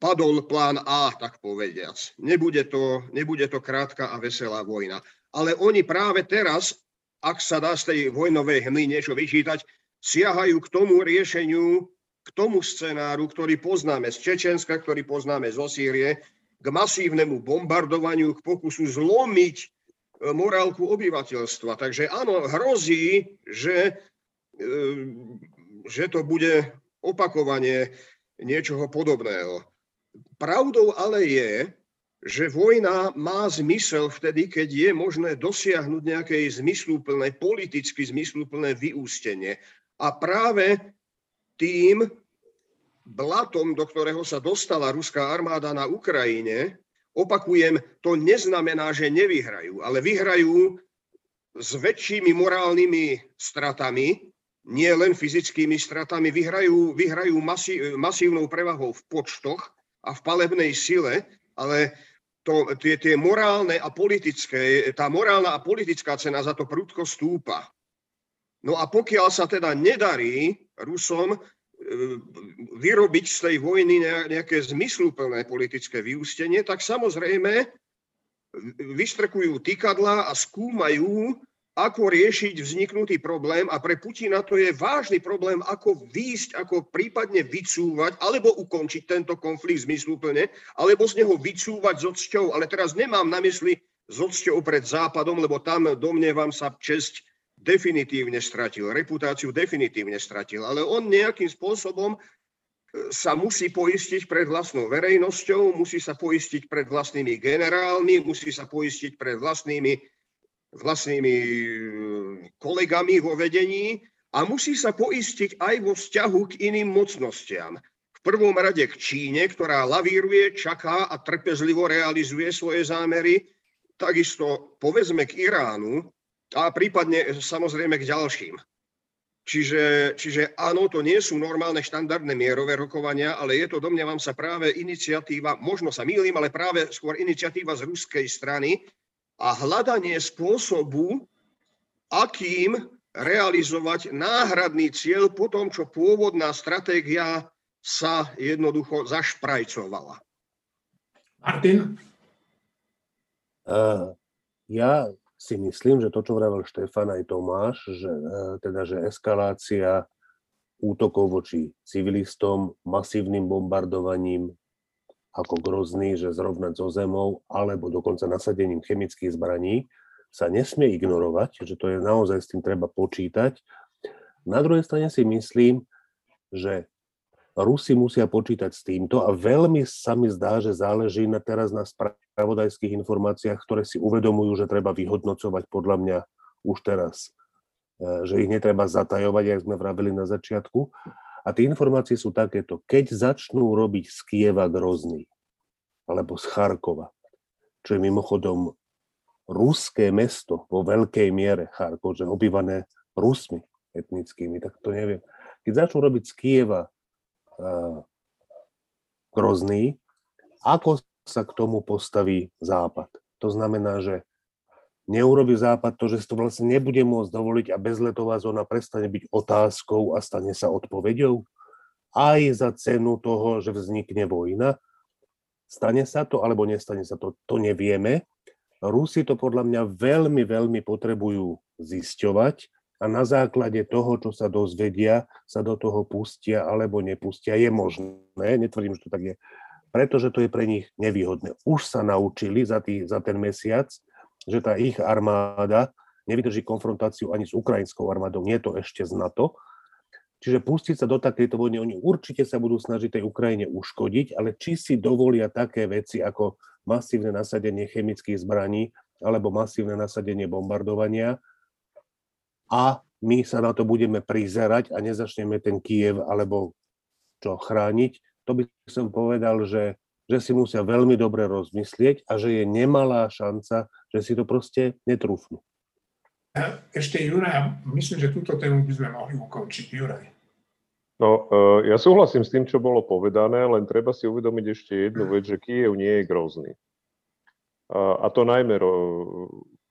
padol plán A, tak povediac. Nebude to, nebude to krátka a veselá vojna. Ale oni práve teraz, ak sa dá z tej vojnovej hmly niečo vyčítať, siahajú k tomu riešeniu, k tomu scenáru, ktorý poznáme z Čečenska, ktorý poznáme zo Sýrie, k masívnemu bombardovaniu, k pokusu zlomiť morálku obyvateľstva. Takže áno, hrozí, že, e, že to bude opakovanie niečoho podobného. Pravdou ale je, že vojna má zmysel vtedy, keď je možné dosiahnuť nejaké zmysluplné, politicky zmysluplné vyústenie. A práve tým blatom, do ktorého sa dostala ruská armáda na Ukrajine, Opakujem, to neznamená, že nevyhrajú, ale vyhrajú s väčšími morálnymi stratami, nie len fyzickými stratami, vyhrajú, vyhrajú masí, masívnou prevahou v počtoch a v palebnej sile, ale to, tie, tie morálne a politické, tá morálna a politická cena za to prudko stúpa. No a pokiaľ sa teda nedarí Rusom vyrobiť z tej vojny nejaké zmysluplné politické vyústenie, tak samozrejme vyštrkujú tykadla a skúmajú, ako riešiť vzniknutý problém a pre Putina to je vážny problém, ako výjsť, ako prípadne vycúvať alebo ukončiť tento konflikt zmysluplne, alebo z neho vycúvať s odsťou. Ale teraz nemám na mysli s odsťou pred Západom, lebo tam domnievam sa česť definitívne stratil, reputáciu definitívne stratil, ale on nejakým spôsobom e, sa musí poistiť pred vlastnou verejnosťou, musí sa poistiť pred vlastnými generálmi, musí sa poistiť pred vlastnými, vlastnými e, kolegami vo vedení a musí sa poistiť aj vo vzťahu k iným mocnostiam. V prvom rade k Číne, ktorá lavíruje, čaká a trpezlivo realizuje svoje zámery, takisto povedzme k Iránu a prípadne samozrejme k ďalším. Čiže, čiže áno, to nie sú normálne štandardné mierové rokovania, ale je to, domnievam sa, práve iniciatíva, možno sa mýlim, ale práve skôr iniciatíva z ruskej strany a hľadanie spôsobu, akým realizovať náhradný cieľ po tom, čo pôvodná stratégia sa jednoducho zašprajcovala. Martin? Uh, ja si myslím, že to, čo vravel Štefan aj Tomáš, že, uh, teda, že eskalácia útokov voči civilistom, masívnym bombardovaním ako grozný, že zrovnať zo zemou, alebo dokonca nasadením chemických zbraní, sa nesmie ignorovať, že to je naozaj s tým treba počítať. Na druhej strane si myslím, že Rusi musia počítať s týmto a veľmi sa mi zdá, že záleží na teraz na spravodajských informáciách, ktoré si uvedomujú, že treba vyhodnocovať podľa mňa už teraz. E, že ich netreba zatajovať, ako sme vravili na začiatku. A tie informácie sú takéto. Keď začnú robiť z Kieva Grozný, alebo z Charkova, čo je mimochodom ruské mesto vo veľkej miere, Charkov, že obývané Rusmi etnickými, tak to neviem. Keď začnú robiť z Kieva Grozný, ako sa k tomu postaví Západ. To znamená, že neurobi Západ to, že si to vlastne nebude môcť dovoliť a bezletová zóna prestane byť otázkou a stane sa odpoveďou, aj za cenu toho, že vznikne vojna. Stane sa to, alebo nestane sa to, to nevieme. Rusi to podľa mňa veľmi, veľmi potrebujú zisťovať a na základe toho, čo sa dozvedia, sa do toho pustia alebo nepustia. Je možné, netvrdím, že to tak je, pretože to je pre nich nevýhodné. Už sa naučili za, tý, za ten mesiac, že tá ich armáda nevydrží konfrontáciu ani s ukrajinskou armádou, nie to ešte z NATO. Čiže pustiť sa do takejto vojny, oni určite sa budú snažiť tej Ukrajine uškodiť, ale či si dovolia také veci ako masívne nasadenie chemických zbraní alebo masívne nasadenie bombardovania, a my sa na to budeme prizerať a nezačneme ten Kiev alebo čo chrániť, to by som povedal, že, že si musia veľmi dobre rozmyslieť a že je nemalá šanca, že si to proste netrúfnú. Ešte Juraj, myslím, že túto tému by sme mohli ukončiť. Juraj. No, e, ja súhlasím s tým, čo bolo povedané, len treba si uvedomiť ešte jednu vec, že Kiev nie je grozný. A to najmä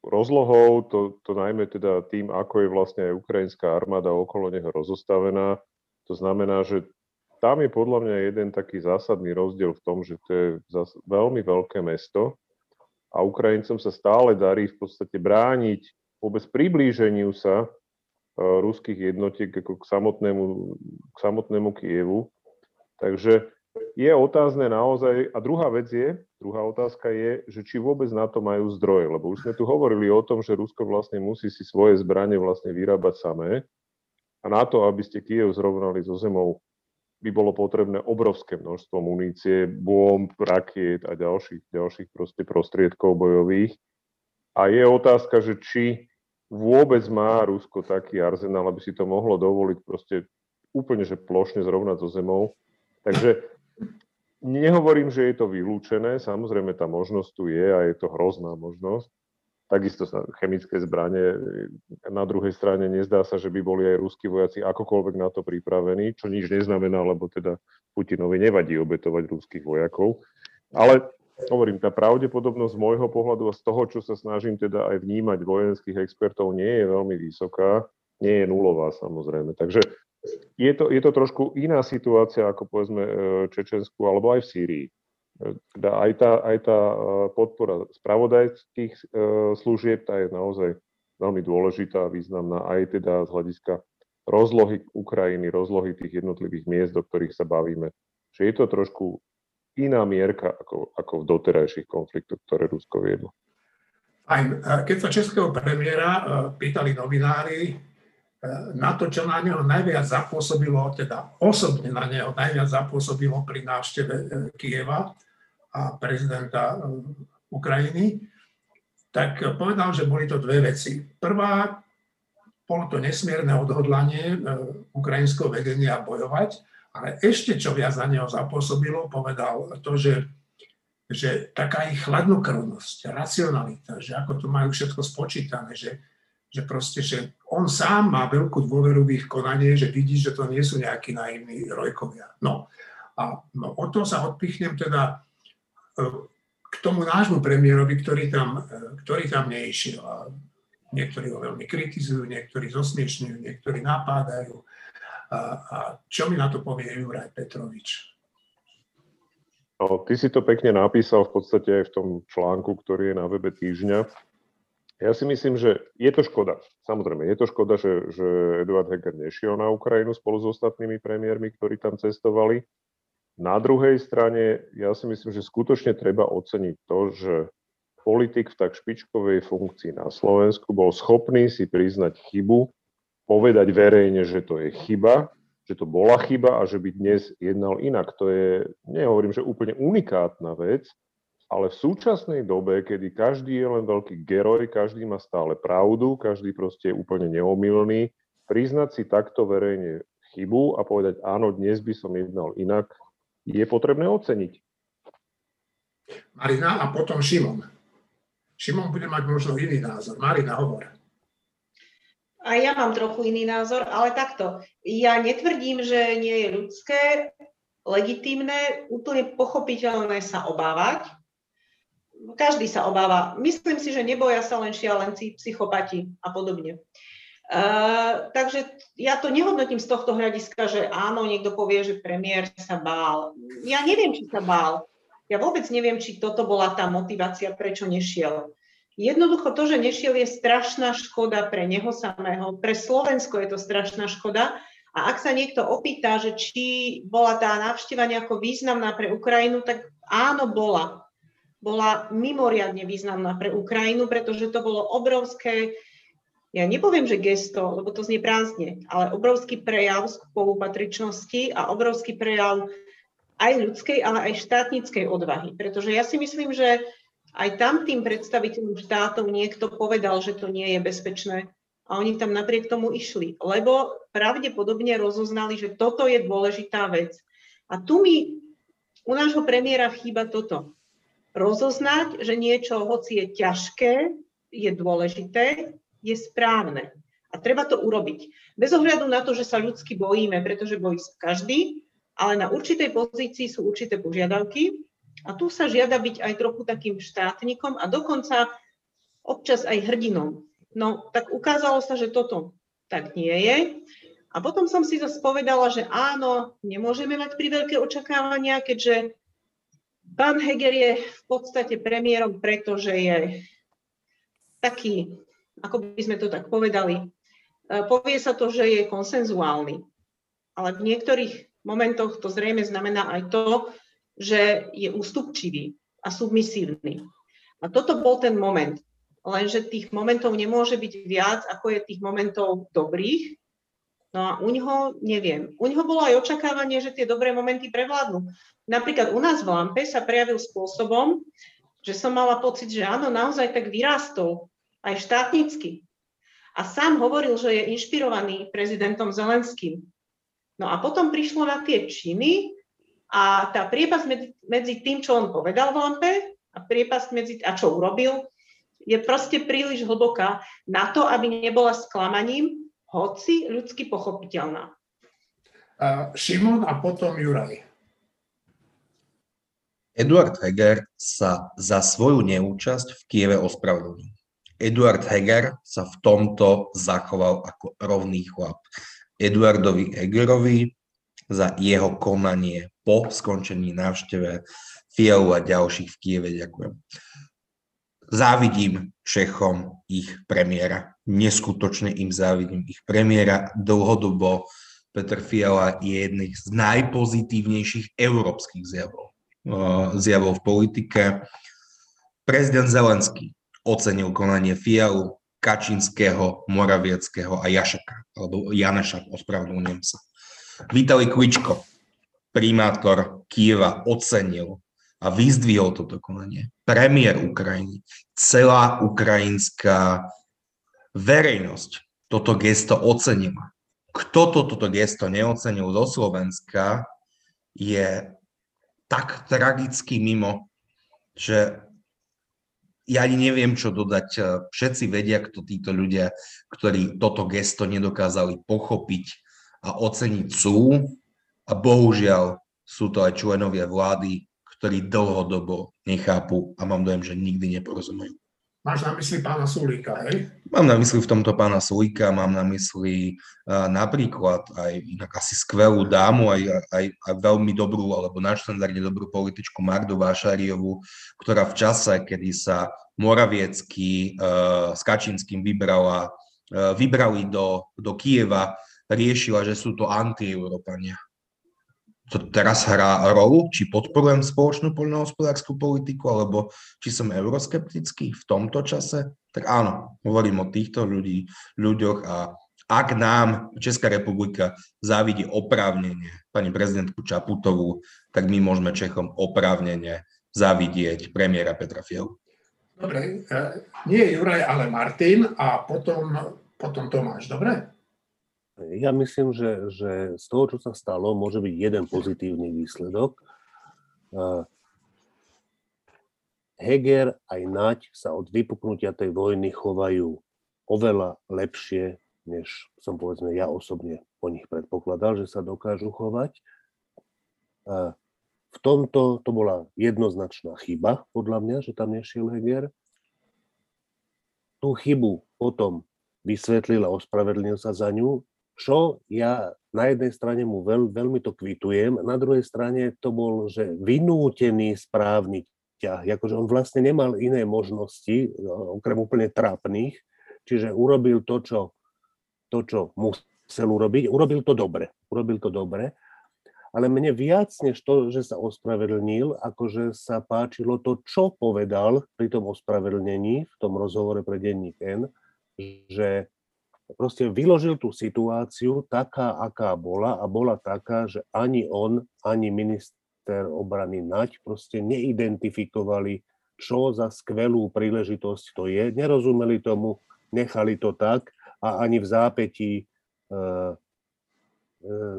rozlohou, to, to najmä teda tým, ako je vlastne aj ukrajinská armáda okolo neho rozostavená. To znamená, že tam je podľa mňa jeden taký zásadný rozdiel v tom, že to je veľmi veľké mesto a Ukrajincom sa stále darí v podstate brániť vôbec priblíženiu sa e, ruských jednotiek ako k samotnému, k samotnému Kievu. Takže je otázne naozaj, a druhá vec je, druhá otázka je, že či vôbec na to majú zdroje, lebo už sme tu hovorili o tom, že Rusko vlastne musí si svoje zbranie vlastne vyrábať samé a na to, aby ste Kiev zrovnali so zemou, by bolo potrebné obrovské množstvo munície, bomb, rakiet a ďalších, ďalších proste prostriedkov bojových. A je otázka, že či vôbec má Rusko taký arzenál, aby si to mohlo dovoliť proste úplne, že plošne zrovnať so zemou. Takže Nehovorím, že je to vylúčené, samozrejme tá možnosť tu je a je to hrozná možnosť. Takisto sa chemické zbranie, na druhej strane nezdá sa, že by boli aj ruskí vojaci akokoľvek na to pripravení, čo nič neznamená, lebo teda Putinovi nevadí obetovať ruských vojakov. Ale hovorím, tá pravdepodobnosť z môjho pohľadu a z toho, čo sa snažím teda aj vnímať vojenských expertov, nie je veľmi vysoká, nie je nulová samozrejme. Takže je to, je to trošku iná situácia ako povedzme e, Čečensku alebo aj v Sýrii. E, teda aj tá, aj tá e, podpora spravodajských služieb tá je naozaj veľmi dôležitá a významná aj teda z hľadiska rozlohy Ukrajiny, rozlohy tých jednotlivých miest, do ktorých sa bavíme. Že je to trošku iná mierka ako, ako v doterajších konfliktoch, ktoré Rusko viedlo. Aj keď sa českého premiéra pýtali novinári, na to, čo na neho najviac zapôsobilo, teda osobne na neho najviac zapôsobilo pri návšteve e, Kieva a prezidenta e, Ukrajiny, tak povedal, že boli to dve veci. Prvá, bolo to nesmierne odhodlanie e, ukrajinského vedenia bojovať Ale ešte čo viac na neho zapôsobilo, povedal to, že, že taká ich chladnokrvnosť, racionalita, že ako to majú všetko spočítané, že, že proste, že on sám má veľkú dôveru v ich konanie, že vidí, že to nie sú nejakí naivní rojkovia. No a no, o to sa odpichnem teda k tomu nášmu premiérovi, ktorý tam, e, ktorý tam neišiel. A niektorí ho veľmi kritizujú, niektorí zosmiešňujú, niektorí napádajú. A, a čo mi na to povie Juraj Petrovič? Ty si to pekne napísal v podstate aj v tom článku, ktorý je na webe týždňa. Ja si myslím, že je to škoda. Samozrejme, je to škoda, že, že Eduard Heger nešiel na Ukrajinu spolu s ostatnými premiérmi, ktorí tam cestovali. Na druhej strane, ja si myslím, že skutočne treba oceniť to, že politik v tak špičkovej funkcii na Slovensku bol schopný si priznať chybu, povedať verejne, že to je chyba, že to bola chyba a že by dnes jednal inak. To je, nehovorím, že úplne unikátna vec, ale v súčasnej dobe, kedy každý je len veľký geroj, každý má stále pravdu, každý proste je úplne neomilný, priznať si takto verejne chybu a povedať áno, dnes by som jednal inak, je potrebné oceniť. Marina a potom Šimon. Šimon bude mať možno iný názor. Marina, hovor. A ja mám trochu iný názor, ale takto. Ja netvrdím, že nie je ľudské, legitimné, úplne pochopiteľné sa obávať. Každý sa obáva. Myslím si, že neboja sa len šialenci, psychopati a podobne. Uh, takže ja to nehodnotím z tohto hľadiska, že áno, niekto povie, že premiér sa bál. Ja neviem, či sa bál. Ja vôbec neviem, či toto bola tá motivácia, prečo nešiel. Jednoducho to, že nešiel, je strašná škoda pre neho samého, pre Slovensko je to strašná škoda. A ak sa niekto opýta, že či bola tá návšteva nejako významná pre Ukrajinu, tak áno, bola. Bola mimoriadne významná pre Ukrajinu, pretože to bolo obrovské ja nepoviem, že gesto, lebo to znie prázdne, ale obrovský prejav spolupatričnosti a obrovský prejav aj ľudskej, ale aj štátnickej odvahy. Pretože ja si myslím, že aj tam tým predstaviteľom štátov niekto povedal, že to nie je bezpečné a oni tam napriek tomu išli, lebo pravdepodobne rozoznali, že toto je dôležitá vec. A tu mi u nášho premiéra chýba toto. Rozoznať, že niečo, hoci je ťažké, je dôležité je správne. A treba to urobiť. Bez ohľadu na to, že sa ľudsky bojíme, pretože bojí sa každý, ale na určitej pozícii sú určité požiadavky a tu sa žiada byť aj trochu takým štátnikom a dokonca občas aj hrdinom. No tak ukázalo sa, že toto tak nie je. A potom som si zase povedala, že áno, nemôžeme mať pri veľké očakávania, keďže pán Heger je v podstate premiérom, pretože je taký ako by sme to tak povedali. E, povie sa to, že je konsenzuálny, ale v niektorých momentoch to zrejme znamená aj to, že je ústupčivý a submisívny. A toto bol ten moment. Lenže tých momentov nemôže byť viac, ako je tých momentov dobrých. No a u ňoho neviem. U ňoho bolo aj očakávanie, že tie dobré momenty prevládnu. Napríklad u nás v Lampe sa prejavil spôsobom, že som mala pocit, že áno, naozaj tak vyrástol aj štátnicky. A sám hovoril, že je inšpirovaný prezidentom Zelenským. No a potom prišlo na tie činy a tá priepas medzi, medzi tým, čo on povedal v Lampe a priepas medzi, a čo urobil, je proste príliš hlboká na to, aby nebola sklamaním, hoci ľudsky pochopiteľná. Uh, Šimon a potom Juraj. Eduard Heger sa za svoju neúčasť v Kieve ospravedlnil. Eduard Heger sa v tomto zachoval ako rovný chlap. Eduardovi Hegerovi za jeho konanie po skončení návšteve Fialu a ďalších v Kieve ďakujem. Závidím Čechom ich premiéra. Neskutočne im závidím ich premiéra. Dlhodobo Peter Fiala je jedných z najpozitívnejších európskych zjavov, zjavov v politike. Prezident Zelenský ocenil konanie Fialu, Kačinského, Moravieckého a Jašaka, alebo Janeša, ospravedlňujem sa. Vítali Kličko, primátor Kieva, ocenil a vyzdvihol toto konanie. Premiér Ukrajiny, celá ukrajinská verejnosť toto gesto ocenila. Kto to, toto gesto neocenil zo Slovenska, je tak tragicky mimo, že ja ani neviem, čo dodať. Všetci vedia, kto títo ľudia, ktorí toto gesto nedokázali pochopiť a oceniť sú. A bohužiaľ sú to aj členovia vlády, ktorí dlhodobo nechápu a mám dojem, že nikdy neporozumejú. Máš na mysli pána Sulíka, hej? Mám na mysli v tomto pána Sulíka, mám na mysli uh, napríklad aj inak asi skvelú dámu, aj, aj, aj veľmi dobrú, alebo na štandardne dobrú političku Mardu Vášariovu, ktorá v čase, kedy sa Moraviecky uh, s Kačinským vybrala, uh, vybrali do, do Kieva, riešila, že sú to anti-Európania to teraz hrá rolu, či podporujem spoločnú poľnohospodárskú politiku, alebo či som euroskeptický v tomto čase, tak áno, hovorím o týchto ľudí, ľuďoch a ak nám Česká republika závidí oprávnenie pani prezidentku Čaputovú, tak my môžeme Čechom oprávnenie zavidieť premiéra Petra Fialu. Dobre, e, nie Juraj, ale Martin a potom, potom Tomáš, dobre? Ja myslím, že, že z toho, čo sa stalo, môže byť jeden pozitívny výsledok. Heger aj Naď sa od vypuknutia tej vojny chovajú oveľa lepšie, než som povedzme ja osobne po nich predpokladal, že sa dokážu chovať. V tomto to bola jednoznačná chyba, podľa mňa, že tam nešiel Heger. Tú chybu potom vysvetlil a ospravedlnil sa za ňu čo ja na jednej strane mu veľ, veľmi to kvitujem, na druhej strane to bol, že vynútený správny ťah, akože on vlastne nemal iné možnosti, no, okrem úplne trápnych, čiže urobil to, čo, to, čo musel urobiť, urobil to dobre, urobil to dobre, ale mne viac než to, že sa ospravedlnil, akože sa páčilo to, čo povedal pri tom ospravedlnení v tom rozhovore pre denník N, že proste vyložil tú situáciu taká, aká bola a bola taká, že ani on, ani minister obrany Naď proste neidentifikovali, čo za skvelú príležitosť to je. Nerozumeli tomu, nechali to tak a ani v zápätí e, e,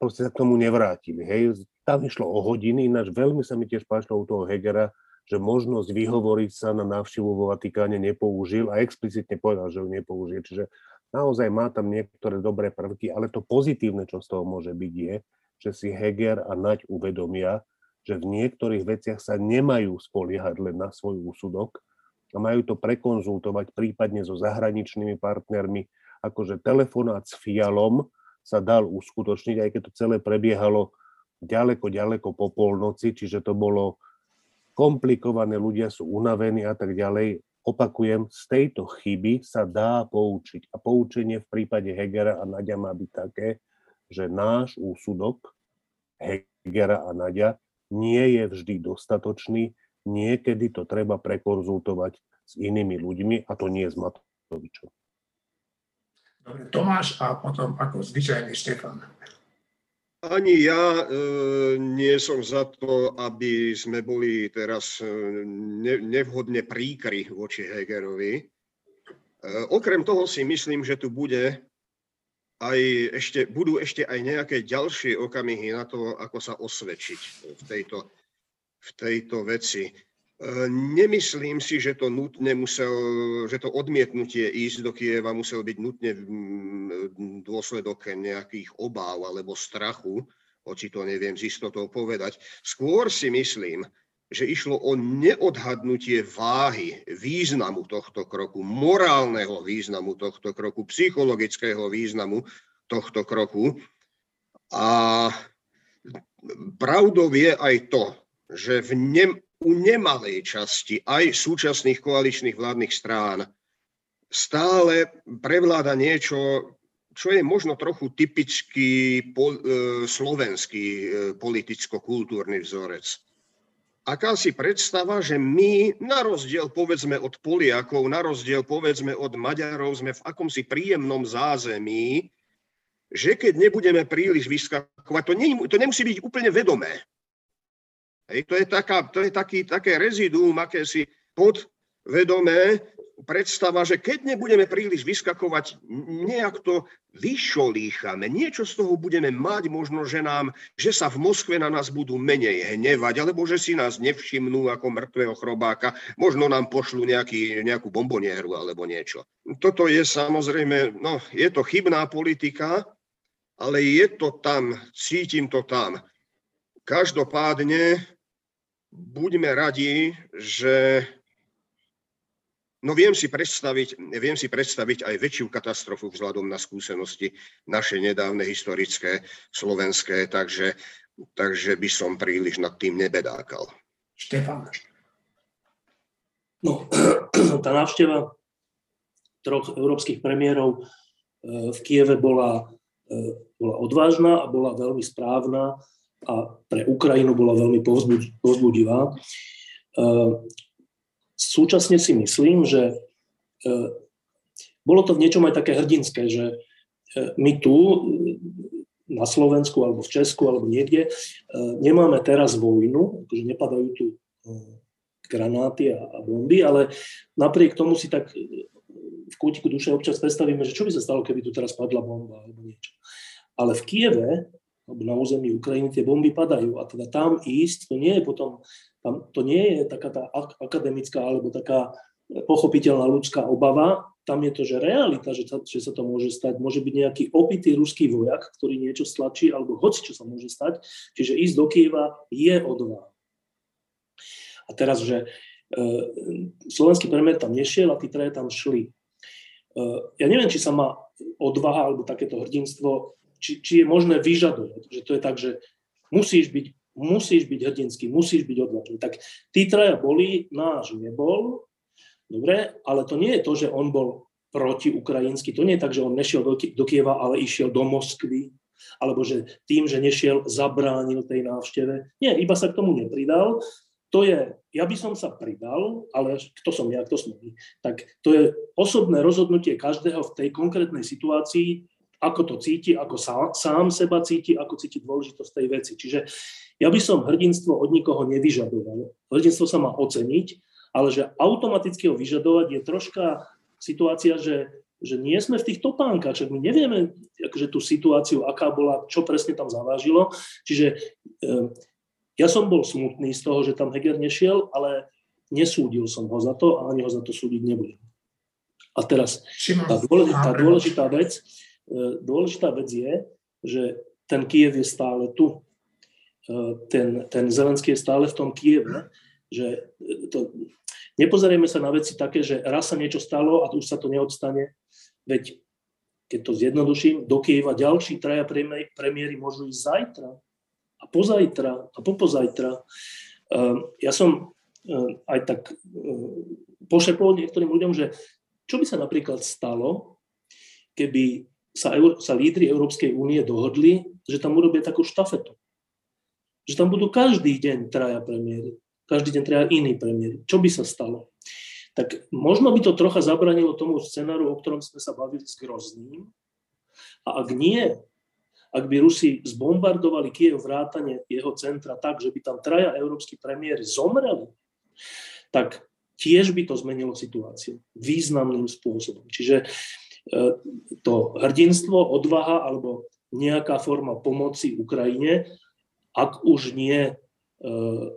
proste sa k tomu nevrátili. Hej. Tam išlo o hodiny, ináč veľmi sa mi tiež páčilo u toho Hegera, že možnosť vyhovoriť sa na návštevu vo Vatikáne nepoužil a explicitne povedal, že ju nepoužije. Čiže Naozaj má tam niektoré dobré prvky, ale to pozitívne, čo z toho môže byť, je, že si Heger a Naď uvedomia, že v niektorých veciach sa nemajú spoliehať len na svoj úsudok a majú to prekonzultovať prípadne so zahraničnými partnermi, akože telefonát s Fialom sa dal uskutočniť, aj keď to celé prebiehalo ďaleko, ďaleko po polnoci, čiže to bolo komplikované, ľudia sú unavení a tak ďalej opakujem, z tejto chyby sa dá poučiť. A poučenie v prípade Hegera a Nadia má byť také, že náš úsudok Hegera a Nadia nie je vždy dostatočný, niekedy to treba prekonzultovať s inými ľuďmi a to nie s Matovičom. Dobre, Tomáš a potom ako zvyčajný Štefan. Ani ja e, nie som za to, aby sme boli teraz e, ne, nevhodne príkry voči Hegerovi. E, okrem toho si myslím, že tu bude aj ešte, budú ešte aj nejaké ďalšie okamihy na to, ako sa osvedčiť v tejto, v tejto veci. Nemyslím si, že to nutne musel, že to odmietnutie ísť do Kieva musel byť nutne dôsledok nejakých obáv alebo strachu, hoci to neviem z istotou povedať. Skôr si myslím, že išlo o neodhadnutie váhy, významu tohto kroku, morálneho významu tohto kroku, psychologického významu tohto kroku. A pravdou je aj to, že v ne, u nemalej časti aj súčasných koaličných vládnych strán stále prevláda niečo, čo je možno trochu typický pol, e, slovenský e, politicko-kultúrny vzorec. Aká si predstava, že my, na rozdiel povedzme od Poliakov, na rozdiel povedzme od Maďarov, sme v akomsi príjemnom zázemí, že keď nebudeme príliš vyskakovať, to, nie, to nemusí byť úplne vedomé. Hej, to je, taká, to je taký, také reziduum, aké si podvedomé, predstava, že keď nebudeme príliš vyskakovať, nejak to vyšolíchame, niečo z toho budeme mať, možno, že, nám, že sa v Moskve na nás budú menej hnevať, alebo že si nás nevšimnú ako mŕtvého chrobáka, možno nám pošlu nejaký, nejakú bombonieru alebo niečo. Toto je samozrejme, no, je to chybná politika, ale je to tam, cítim to tam. Každopádne buďme radi, že No viem si, predstaviť, viem si predstaviť aj väčšiu katastrofu vzhľadom na skúsenosti naše nedávne historické, slovenské, takže, takže by som príliš nad tým nebedákal. Štefán. No, [clears throat] tá návšteva troch európskych premiérov eh, v Kieve bola, eh, bola odvážna a bola veľmi správna a pre Ukrajinu bola veľmi povzbudivá. Eh, súčasne si myslím, že e, bolo to v niečom aj také hrdinské, že e, my tu na Slovensku alebo v Česku alebo niekde e, nemáme teraz vojnu, akože nepadajú tu granáty a, bomby, ale napriek tomu si tak v kútiku duše občas predstavíme, že čo by sa stalo, keby tu teraz padla bomba alebo niečo. Ale v Kieve, alebo na území Ukrajiny, tie bomby padajú a teda tam ísť, to nie je potom tam to nie je taká tá akademická alebo taká pochopiteľná ľudská obava, tam je to, že realita, že sa, že sa to môže stať. Môže byť nejaký opitý ruský vojak, ktorý niečo stlačí, alebo hoci čo sa môže stať. Čiže ísť do Kieva je odvaha. A teraz, že e, slovenský premiér tam nešiel a tí traje tam šli. E, ja neviem, či sa má odvaha alebo takéto hrdinstvo, či, či je možné vyžadovať, že to je tak, že musíš byť musíš byť hrdinský, musíš byť odvážny. Tak tí traja boli, náš nebol, dobre, ale to nie je to, že on bol proti ukrajinsky, to nie je tak, že on nešiel do, do Kieva, ale išiel do Moskvy, alebo že tým, že nešiel, zabránil tej návšteve. Nie, iba sa k tomu nepridal. To je, ja by som sa pridal, ale kto som ja, kto som my, tak to je osobné rozhodnutie každého v tej konkrétnej situácii, ako to cíti, ako sám, sám seba cíti, ako cíti dôležitosť tej veci. Čiže ja by som hrdinstvo od nikoho nevyžadoval. Hrdinstvo sa má oceniť, ale že automaticky ho vyžadovať je troška situácia, že, že nie sme v tých topánkach, že my nevieme akože tú situáciu, aká bola, čo presne tam zavážilo. Čiže e, ja som bol smutný z toho, že tam Heger nešiel, ale nesúdil som ho za to a ani ho za to súdiť nebudem. A teraz tá dôležitá, tá dôležitá vec, dôležitá vec je, že ten Kiev je stále tu. E, ten, ten Zelenský je stále v tom Kieve, že to, nepozrieme sa na veci také, že raz sa niečo stalo a už sa to neodstane, veď keď to zjednoduším, do Kieva ďalší traja premiéry môžu ísť zajtra a pozajtra a popozajtra. E, ja som e, aj tak pošepol niektorým ľuďom, že čo by sa napríklad stalo, keby sa, sa lídry Európskej únie dohodli, že tam urobia takú štafetu že tam budú každý deň traja premiéry, každý deň traja iní premiéry. Čo by sa stalo? Tak možno by to trocha zabranilo tomu scenáru, o ktorom sme sa bavili s Grozným. A ak nie, ak by Rusi zbombardovali Kiev vrátane jeho centra tak, že by tam traja európsky premiéry zomreli, tak tiež by to zmenilo situáciu významným spôsobom. Čiže to hrdinstvo, odvaha alebo nejaká forma pomoci Ukrajine ak už nie e,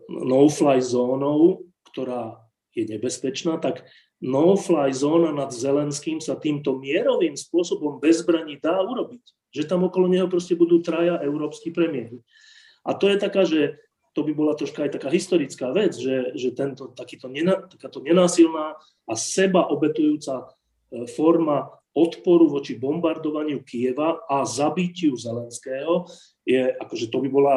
no-fly zónou, ktorá je nebezpečná, tak no-fly zóna nad Zelenským sa týmto mierovým spôsobom bez zbraní dá urobiť. Že tam okolo neho proste budú traja európsky premiéry. A to je taká, že to by bola troška aj taká historická vec, že, že tento, takýto, takáto nenásilná a seba obetujúca e, forma odporu voči bombardovaniu Kieva a zabitiu Zelenského je, akože to by bola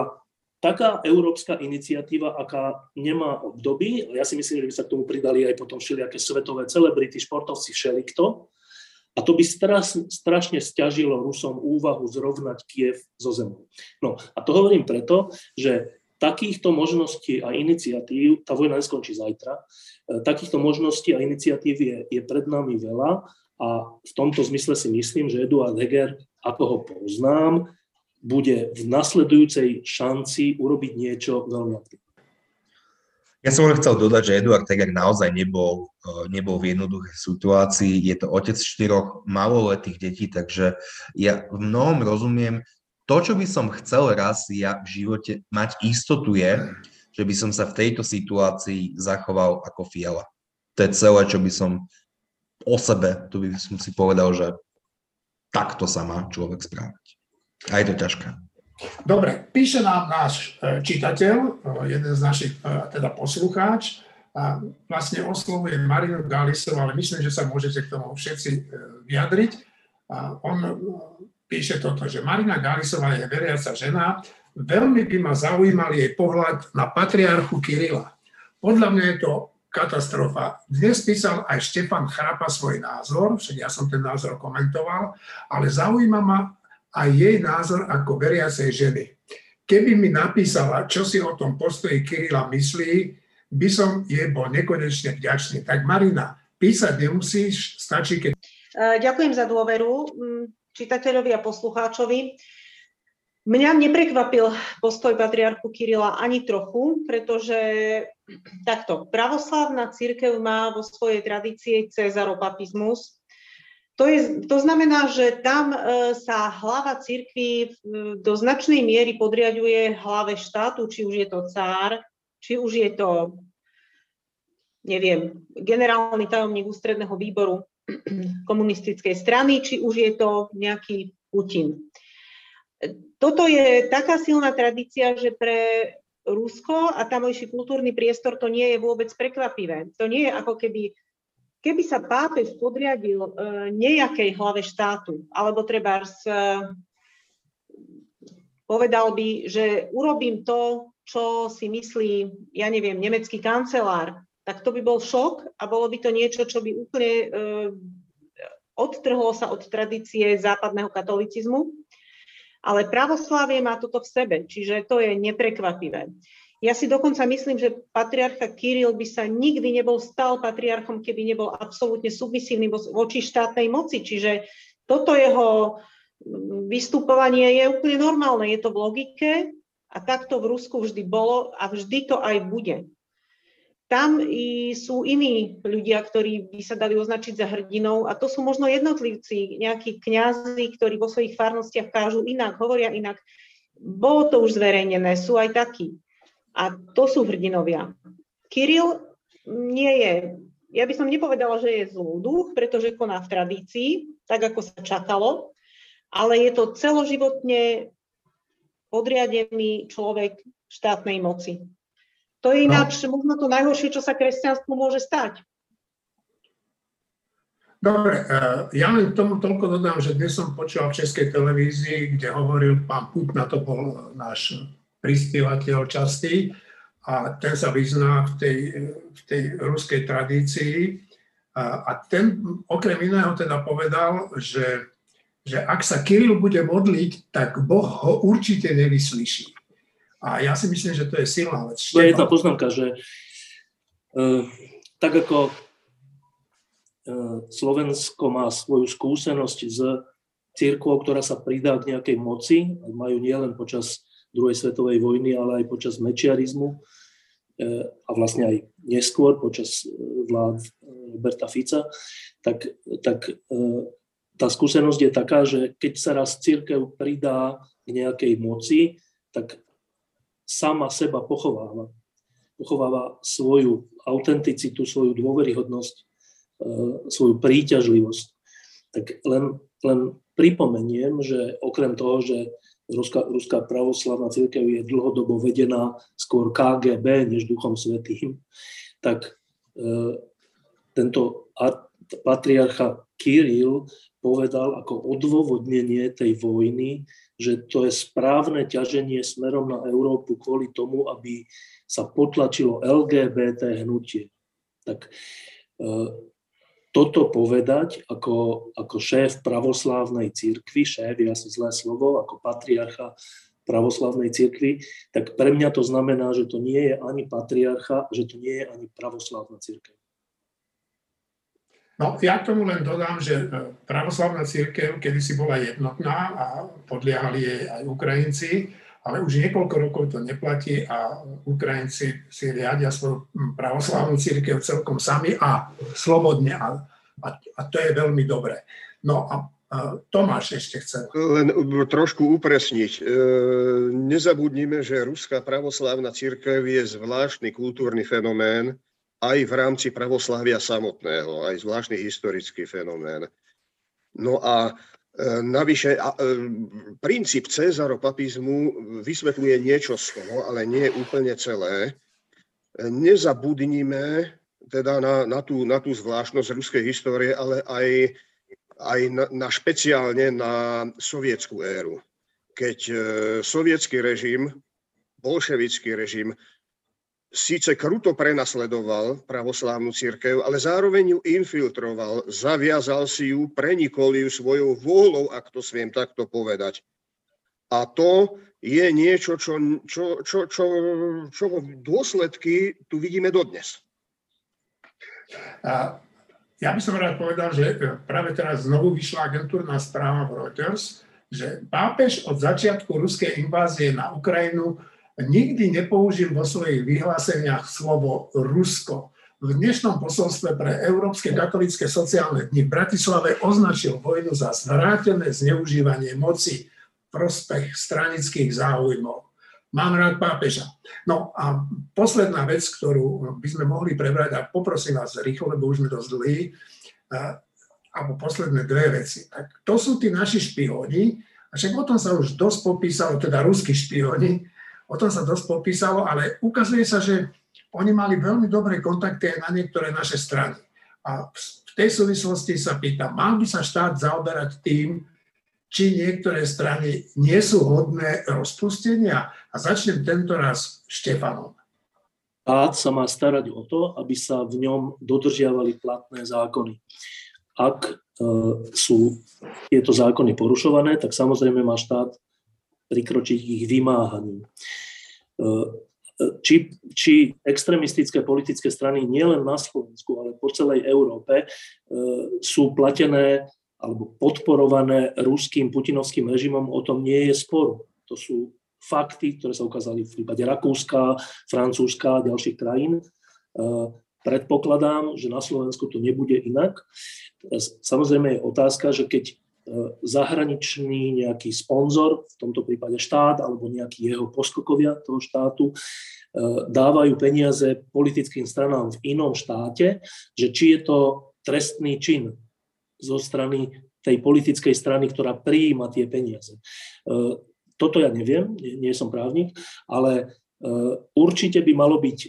taká európska iniciatíva, aká nemá období, ja si myslím, že by sa k tomu pridali aj potom všelijaké svetové celebrity, športovci, všelikto. A to by strašne, strašne stiažilo Rusom úvahu zrovnať Kiev so zemou. No a to hovorím preto, že takýchto možností a iniciatív, tá vojna neskončí zajtra, e, takýchto možností a iniciatív je, je pred nami veľa a v tomto zmysle si myslím, že Eduard Heger, ako ho poznám, bude v nasledujúcej šanci urobiť niečo veľmi aktívne. Ja som len chcel dodať, že Eduard Teger naozaj nebol, e, nebol v jednoduchej situácii. Je to otec štyroch maloletých detí, takže ja v mnohom rozumiem. To, čo by som chcel raz ja v živote mať istotu je, že by som sa v tejto situácii zachoval ako fiala. To je celé, čo by som o sebe, tu by som si povedal, že takto sa má človek správať. A je to ťažké. Dobre, píše nám náš e, čitateľ, e, jeden z našich, e, teda poslucháč, a vlastne oslovuje Marinu Galisov, ale myslím, že sa môžete k tomu všetci vyjadriť. A on píše toto, že Marina Galisová je veriaca žena, veľmi by ma zaujímal jej pohľad na patriarchu Kirila. Podľa mňa je to katastrofa. Dnes písal aj Štefan Chrapa svoj názor, však ja som ten názor komentoval, ale zaujíma ma aj jej názor ako veriacej ženy. Keby mi napísala, čo si o tom postoji Kirila myslí, by som jej bol nekonečne vďačný. Tak Marina, písať nemusíš, stačí keď... E, ďakujem za dôveru mm, čitateľovi a poslucháčovi. Mňa neprekvapil postoj patriarchu Kirila ani trochu, pretože takto, pravoslávna církev má vo svojej tradícii cezaropapizmus, to, je, to znamená, že tam e, sa hlava církvy do značnej miery podriaduje hlave štátu, či už je to cár, či už je to, neviem, generálny tajomník ústredného výboru komunistickej strany, či už je to nejaký Putin. Toto je taká silná tradícia, že pre Rusko a tamojší kultúrny priestor to nie je vôbec prekvapivé. To nie je ako keby keby sa pápež podriadil e, nejakej hlave štátu, alebo treba e, povedal by, že urobím to, čo si myslí, ja neviem, nemecký kancelár, tak to by bol šok a bolo by to niečo, čo by úplne e, odtrhlo sa od tradície západného katolicizmu. Ale pravoslávie má toto v sebe, čiže to je neprekvapivé. Ja si dokonca myslím, že patriarcha Kiril by sa nikdy nebol stal patriarchom, keby nebol absolútne submisívny voči štátnej moci. Čiže toto jeho vystupovanie je úplne normálne, je to v logike a takto v Rusku vždy bolo a vždy to aj bude. Tam i sú iní ľudia, ktorí by sa dali označiť za hrdinou a to sú možno jednotlivci, nejakí kňazi, ktorí vo svojich farnostiach kážu inak, hovoria inak. Bolo to už zverejnené, sú aj takí. A to sú hrdinovia. Kiril nie je, ja by som nepovedala, že je zlúduch, pretože koná v tradícii, tak ako sa čakalo, ale je to celoživotne podriadený človek štátnej moci. To je no. ináč no. možno to najhoršie, čo sa kresťanstvu môže stať. Dobre, eh, ja len tomu toľko dodám, že dnes som počúval v Českej televízii, kde hovoril pán Putna, to bol náš prispievateľ častý a ten sa vyzná v tej, v tej ruskej tradícii. A, a ten okrem iného teda povedal, že, že ak sa Kiril bude modliť, tak Boh ho určite nevyslyší. A ja si myslím, že to je silná vec. To je jedna poznámka, že uh, tak ako uh, Slovensko má svoju skúsenosť s církvou, ktorá sa pridá k nejakej moci, majú nielen počas druhej svetovej vojny, ale aj počas mečiarizmu e, a vlastne aj neskôr počas vlád Roberta Fica, tak, tak tá skúsenosť je taká, že keď sa raz církev pridá k nejakej moci, tak sama seba pochováva. Pochováva svoju autenticitu, svoju dôveryhodnosť, svoju príťažlivosť. Tak len, len pripomeniem, že okrem toho, že Ruská, Ruská pravoslavná církev je dlhodobo vedená skôr KGB než Duchom Svetým, tak e, tento patriarcha Kiril povedal ako odôvodnenie tej vojny, že to je správne ťaženie smerom na Európu kvôli tomu, aby sa potlačilo LGBT hnutie. Tak e, toto povedať ako, ako šéf pravoslávnej církvy, šéf je asi zlé slovo, ako patriarcha pravoslávnej církvy, tak pre mňa to znamená, že to nie je ani patriarcha, že to nie je ani pravoslávna církev. No, ja tomu len dodám, že e, pravoslávna církev kedysi bola jednotná a podliehali jej aj Ukrajinci, ale už niekoľko rokov to neplatí a Ukrajinci si riadia svoju pravoslávnu církev celkom sami a slobodne a, a, a to je veľmi dobré. No a Tomáš ešte chcel. Len trošku upresniť. E, nezabudnime, že Ruská pravoslávna církev je zvláštny kultúrny fenomén aj v rámci pravoslávia samotného, aj zvláštny historický fenomén. No a e, navyše a, e, princíp cezaropapizmu vysvetľuje niečo z toho, ale nie úplne celé. Nezabudnime teda na, na, tú, na tú zvláštnosť ruskej histórie, ale aj aj na, na špeciálne na sovietskú éru. Keď e, sovietský režim, bolševický režim, síce kruto prenasledoval pravoslávnu církev, ale zároveň ju infiltroval, zaviazal si ju, prenikol ju svojou vôľou, ak to sviem takto povedať. A to je niečo, čo, čo, čo, čo, čo dôsledky tu vidíme dodnes. A ja by som rád povedal, že e, práve teraz znovu vyšla agentúrna správa Reuters, že pápež od začiatku ruskej invázie na Ukrajinu nikdy nepoužil vo svojich vyhláseniach slovo Rusko. V dnešnom posolstve pre Európske katolické sociálne dni v Bratislave označil vojnu za zvrátené zneužívanie moci prospech stranických záujmov. Mám rád pápeža. No a posledná vec, ktorú by sme mohli prebrať, a poprosím vás rýchlo, lebo už sme dosť dlhí, alebo posledné dve veci. Tak to sú tí naši špióni, a však o tom sa už dosť popísalo, teda ruskí špióni, o tom sa dosť popísalo, ale ukazuje sa, že oni mali veľmi dobré kontakty aj na niektoré naše strany. A v tej súvislosti sa pýtam, mal by sa štát zaoberať tým, či niektoré strany nie sú hodné rozpustenia. A začnem tento raz Štefanom. Štát sa má starať o to, aby sa v ňom dodržiavali platné zákony. Ak e, sú tieto zákony porušované, tak samozrejme má štát prikročiť ich vymáhaním. E, či, či extremistické politické strany nielen na Slovensku, ale po celej Európe e, sú platené alebo podporované ruským putinovským režimom, o tom nie je sporu. To sú fakty, ktoré sa ukázali v prípade Rakúska, Francúzska a ďalších krajín. E, predpokladám, že na Slovensku to nebude inak. Samozrejme je otázka, že keď e, zahraničný nejaký sponzor, v tomto prípade štát alebo nejaký jeho poskokovia toho štátu, e, dávajú peniaze politickým stranám v inom štáte, že či je to trestný čin zo strany tej politickej strany, ktorá prijíma tie peniaze. E, toto ja neviem, nie, som právnik, ale e, určite by malo byť, e,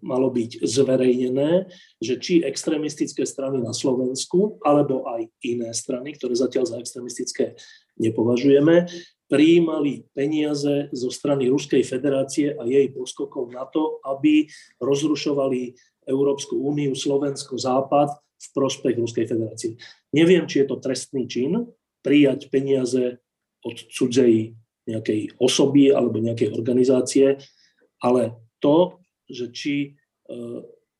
malo byť zverejnené, že či extrémistické strany na Slovensku, alebo aj iné strany, ktoré zatiaľ za extrémistické nepovažujeme, prijímali peniaze zo strany Ruskej federácie a jej poskokov na to, aby rozrušovali Európsku úniu, Slovensko, Západ v prospech Ruskej federácie. Neviem, či je to trestný čin prijať peniaze od cudzej nejakej osoby alebo nejakej organizácie, ale to, že či e,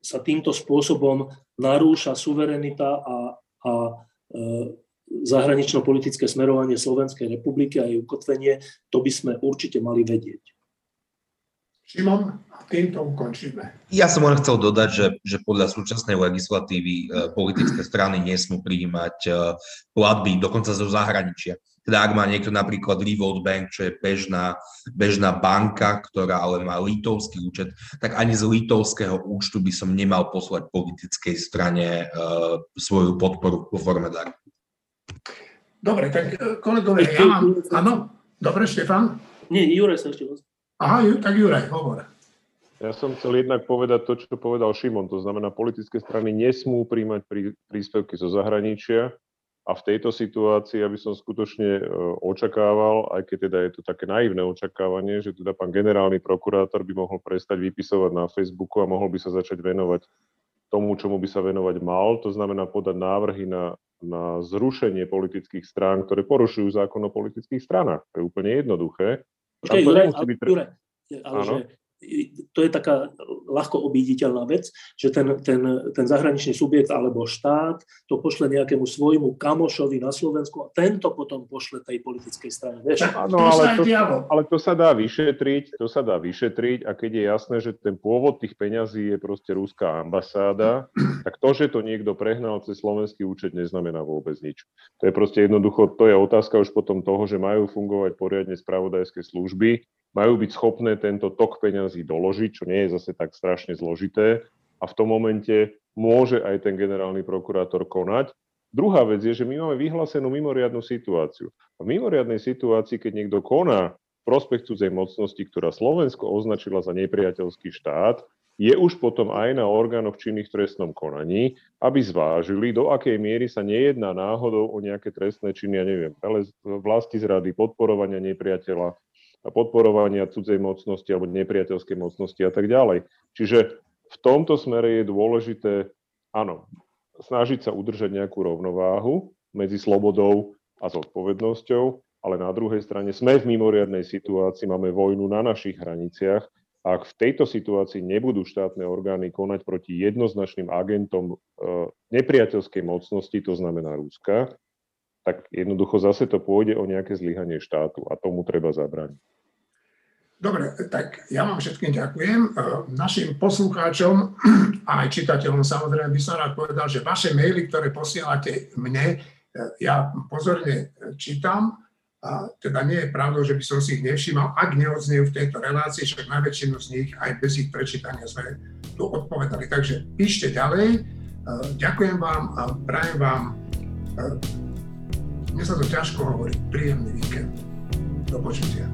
sa týmto spôsobom narúša suverenita a, a e, zahranično-politické smerovanie Slovenskej republiky a jej ukotvenie, to by sme určite mali vedieť. Šimon, týmto ukončíme. Ja som len chcel dodať, že, že podľa súčasnej legislatívy e, politické strany nesmú prijímať platby dokonca zo zahraničia. Teda ak má niekto napríklad Revolt Bank, čo je bežná, bežná banka, ktorá ale má litovský účet, tak ani z litovského účtu by som nemal poslať politickej strane e, svoju podporu vo forme daru. Dobre, tak kolegovia, ja mám... Áno, dobre, Štefan? Nie, Jure sa ešte Aha, tak Juraj, hovor. Ja som chcel jednak povedať to, čo povedal Šimon. To znamená, politické strany nesmú príjmať prí, príspevky zo zahraničia a v tejto situácii, aby som skutočne e, očakával, aj keď teda je to také naivné očakávanie, že teda pán generálny prokurátor by mohol prestať vypisovať na Facebooku a mohol by sa začať venovať tomu, čomu by sa venovať mal. To znamená podať návrhy na, na zrušenie politických strán, ktoré porušujú zákon o politických stranách. To je úplne jednoduché. Počkaj, Juraj, byť... Juraj, ale že to je taká ľahko obíditeľná vec, že ten, ten, ten zahraničný subjekt alebo štát to pošle nejakému svojmu kamošovi na Slovensku a tento potom pošle tej politickej strane. Vieš? Áno, ale to, ale to sa dá vyšetriť, to sa dá vyšetriť a keď je jasné, že ten pôvod tých peňazí je proste ruská ambasáda, tak to, že to niekto prehnal cez slovenský účet, neznamená vôbec nič. To je proste jednoducho, to je otázka už potom toho, že majú fungovať poriadne spravodajské služby, majú byť schopné tento tok peňazí doložiť, čo nie je zase tak strašne zložité a v tom momente môže aj ten generálny prokurátor konať. Druhá vec je, že my máme vyhlásenú mimoriadnu situáciu. V mimoriadnej situácii, keď niekto koná prospech cudzej mocnosti, ktorá Slovensko označila za nepriateľský štát, je už potom aj na orgánoch činných v trestnom konaní, aby zvážili, do akej miery sa nejedná náhodou o nejaké trestné činy, ja neviem, vlasti zrady, podporovania nepriateľa, podporovania cudzej mocnosti alebo nepriateľskej mocnosti a tak ďalej. Čiže v tomto smere je dôležité, áno, snažiť sa udržať nejakú rovnováhu medzi slobodou a zodpovednosťou, ale na druhej strane sme v mimoriadnej situácii, máme vojnu na našich hraniciach a ak v tejto situácii nebudú štátne orgány konať proti jednoznačným agentom e, nepriateľskej mocnosti, to znamená Ruska, tak jednoducho zase to pôjde o nejaké zlyhanie štátu a tomu treba zabrániť. Dobre, tak ja vám všetkým ďakujem. E, našim poslucháčom [clears throat] a aj čitateľom samozrejme by som rád povedal, že vaše maily, ktoré posielate mne, e, ja pozorne čítam, a teda nie je pravdou, že by som si ich nevšímal, ak neodznejú v tejto relácii, však najväčšinu z nich aj bez ich prečítania sme tu odpovedali. Takže píšte ďalej. Ďakujem vám a prajem vám mne sa to ťažko hovorí. Príjemný víkend. Do počutia.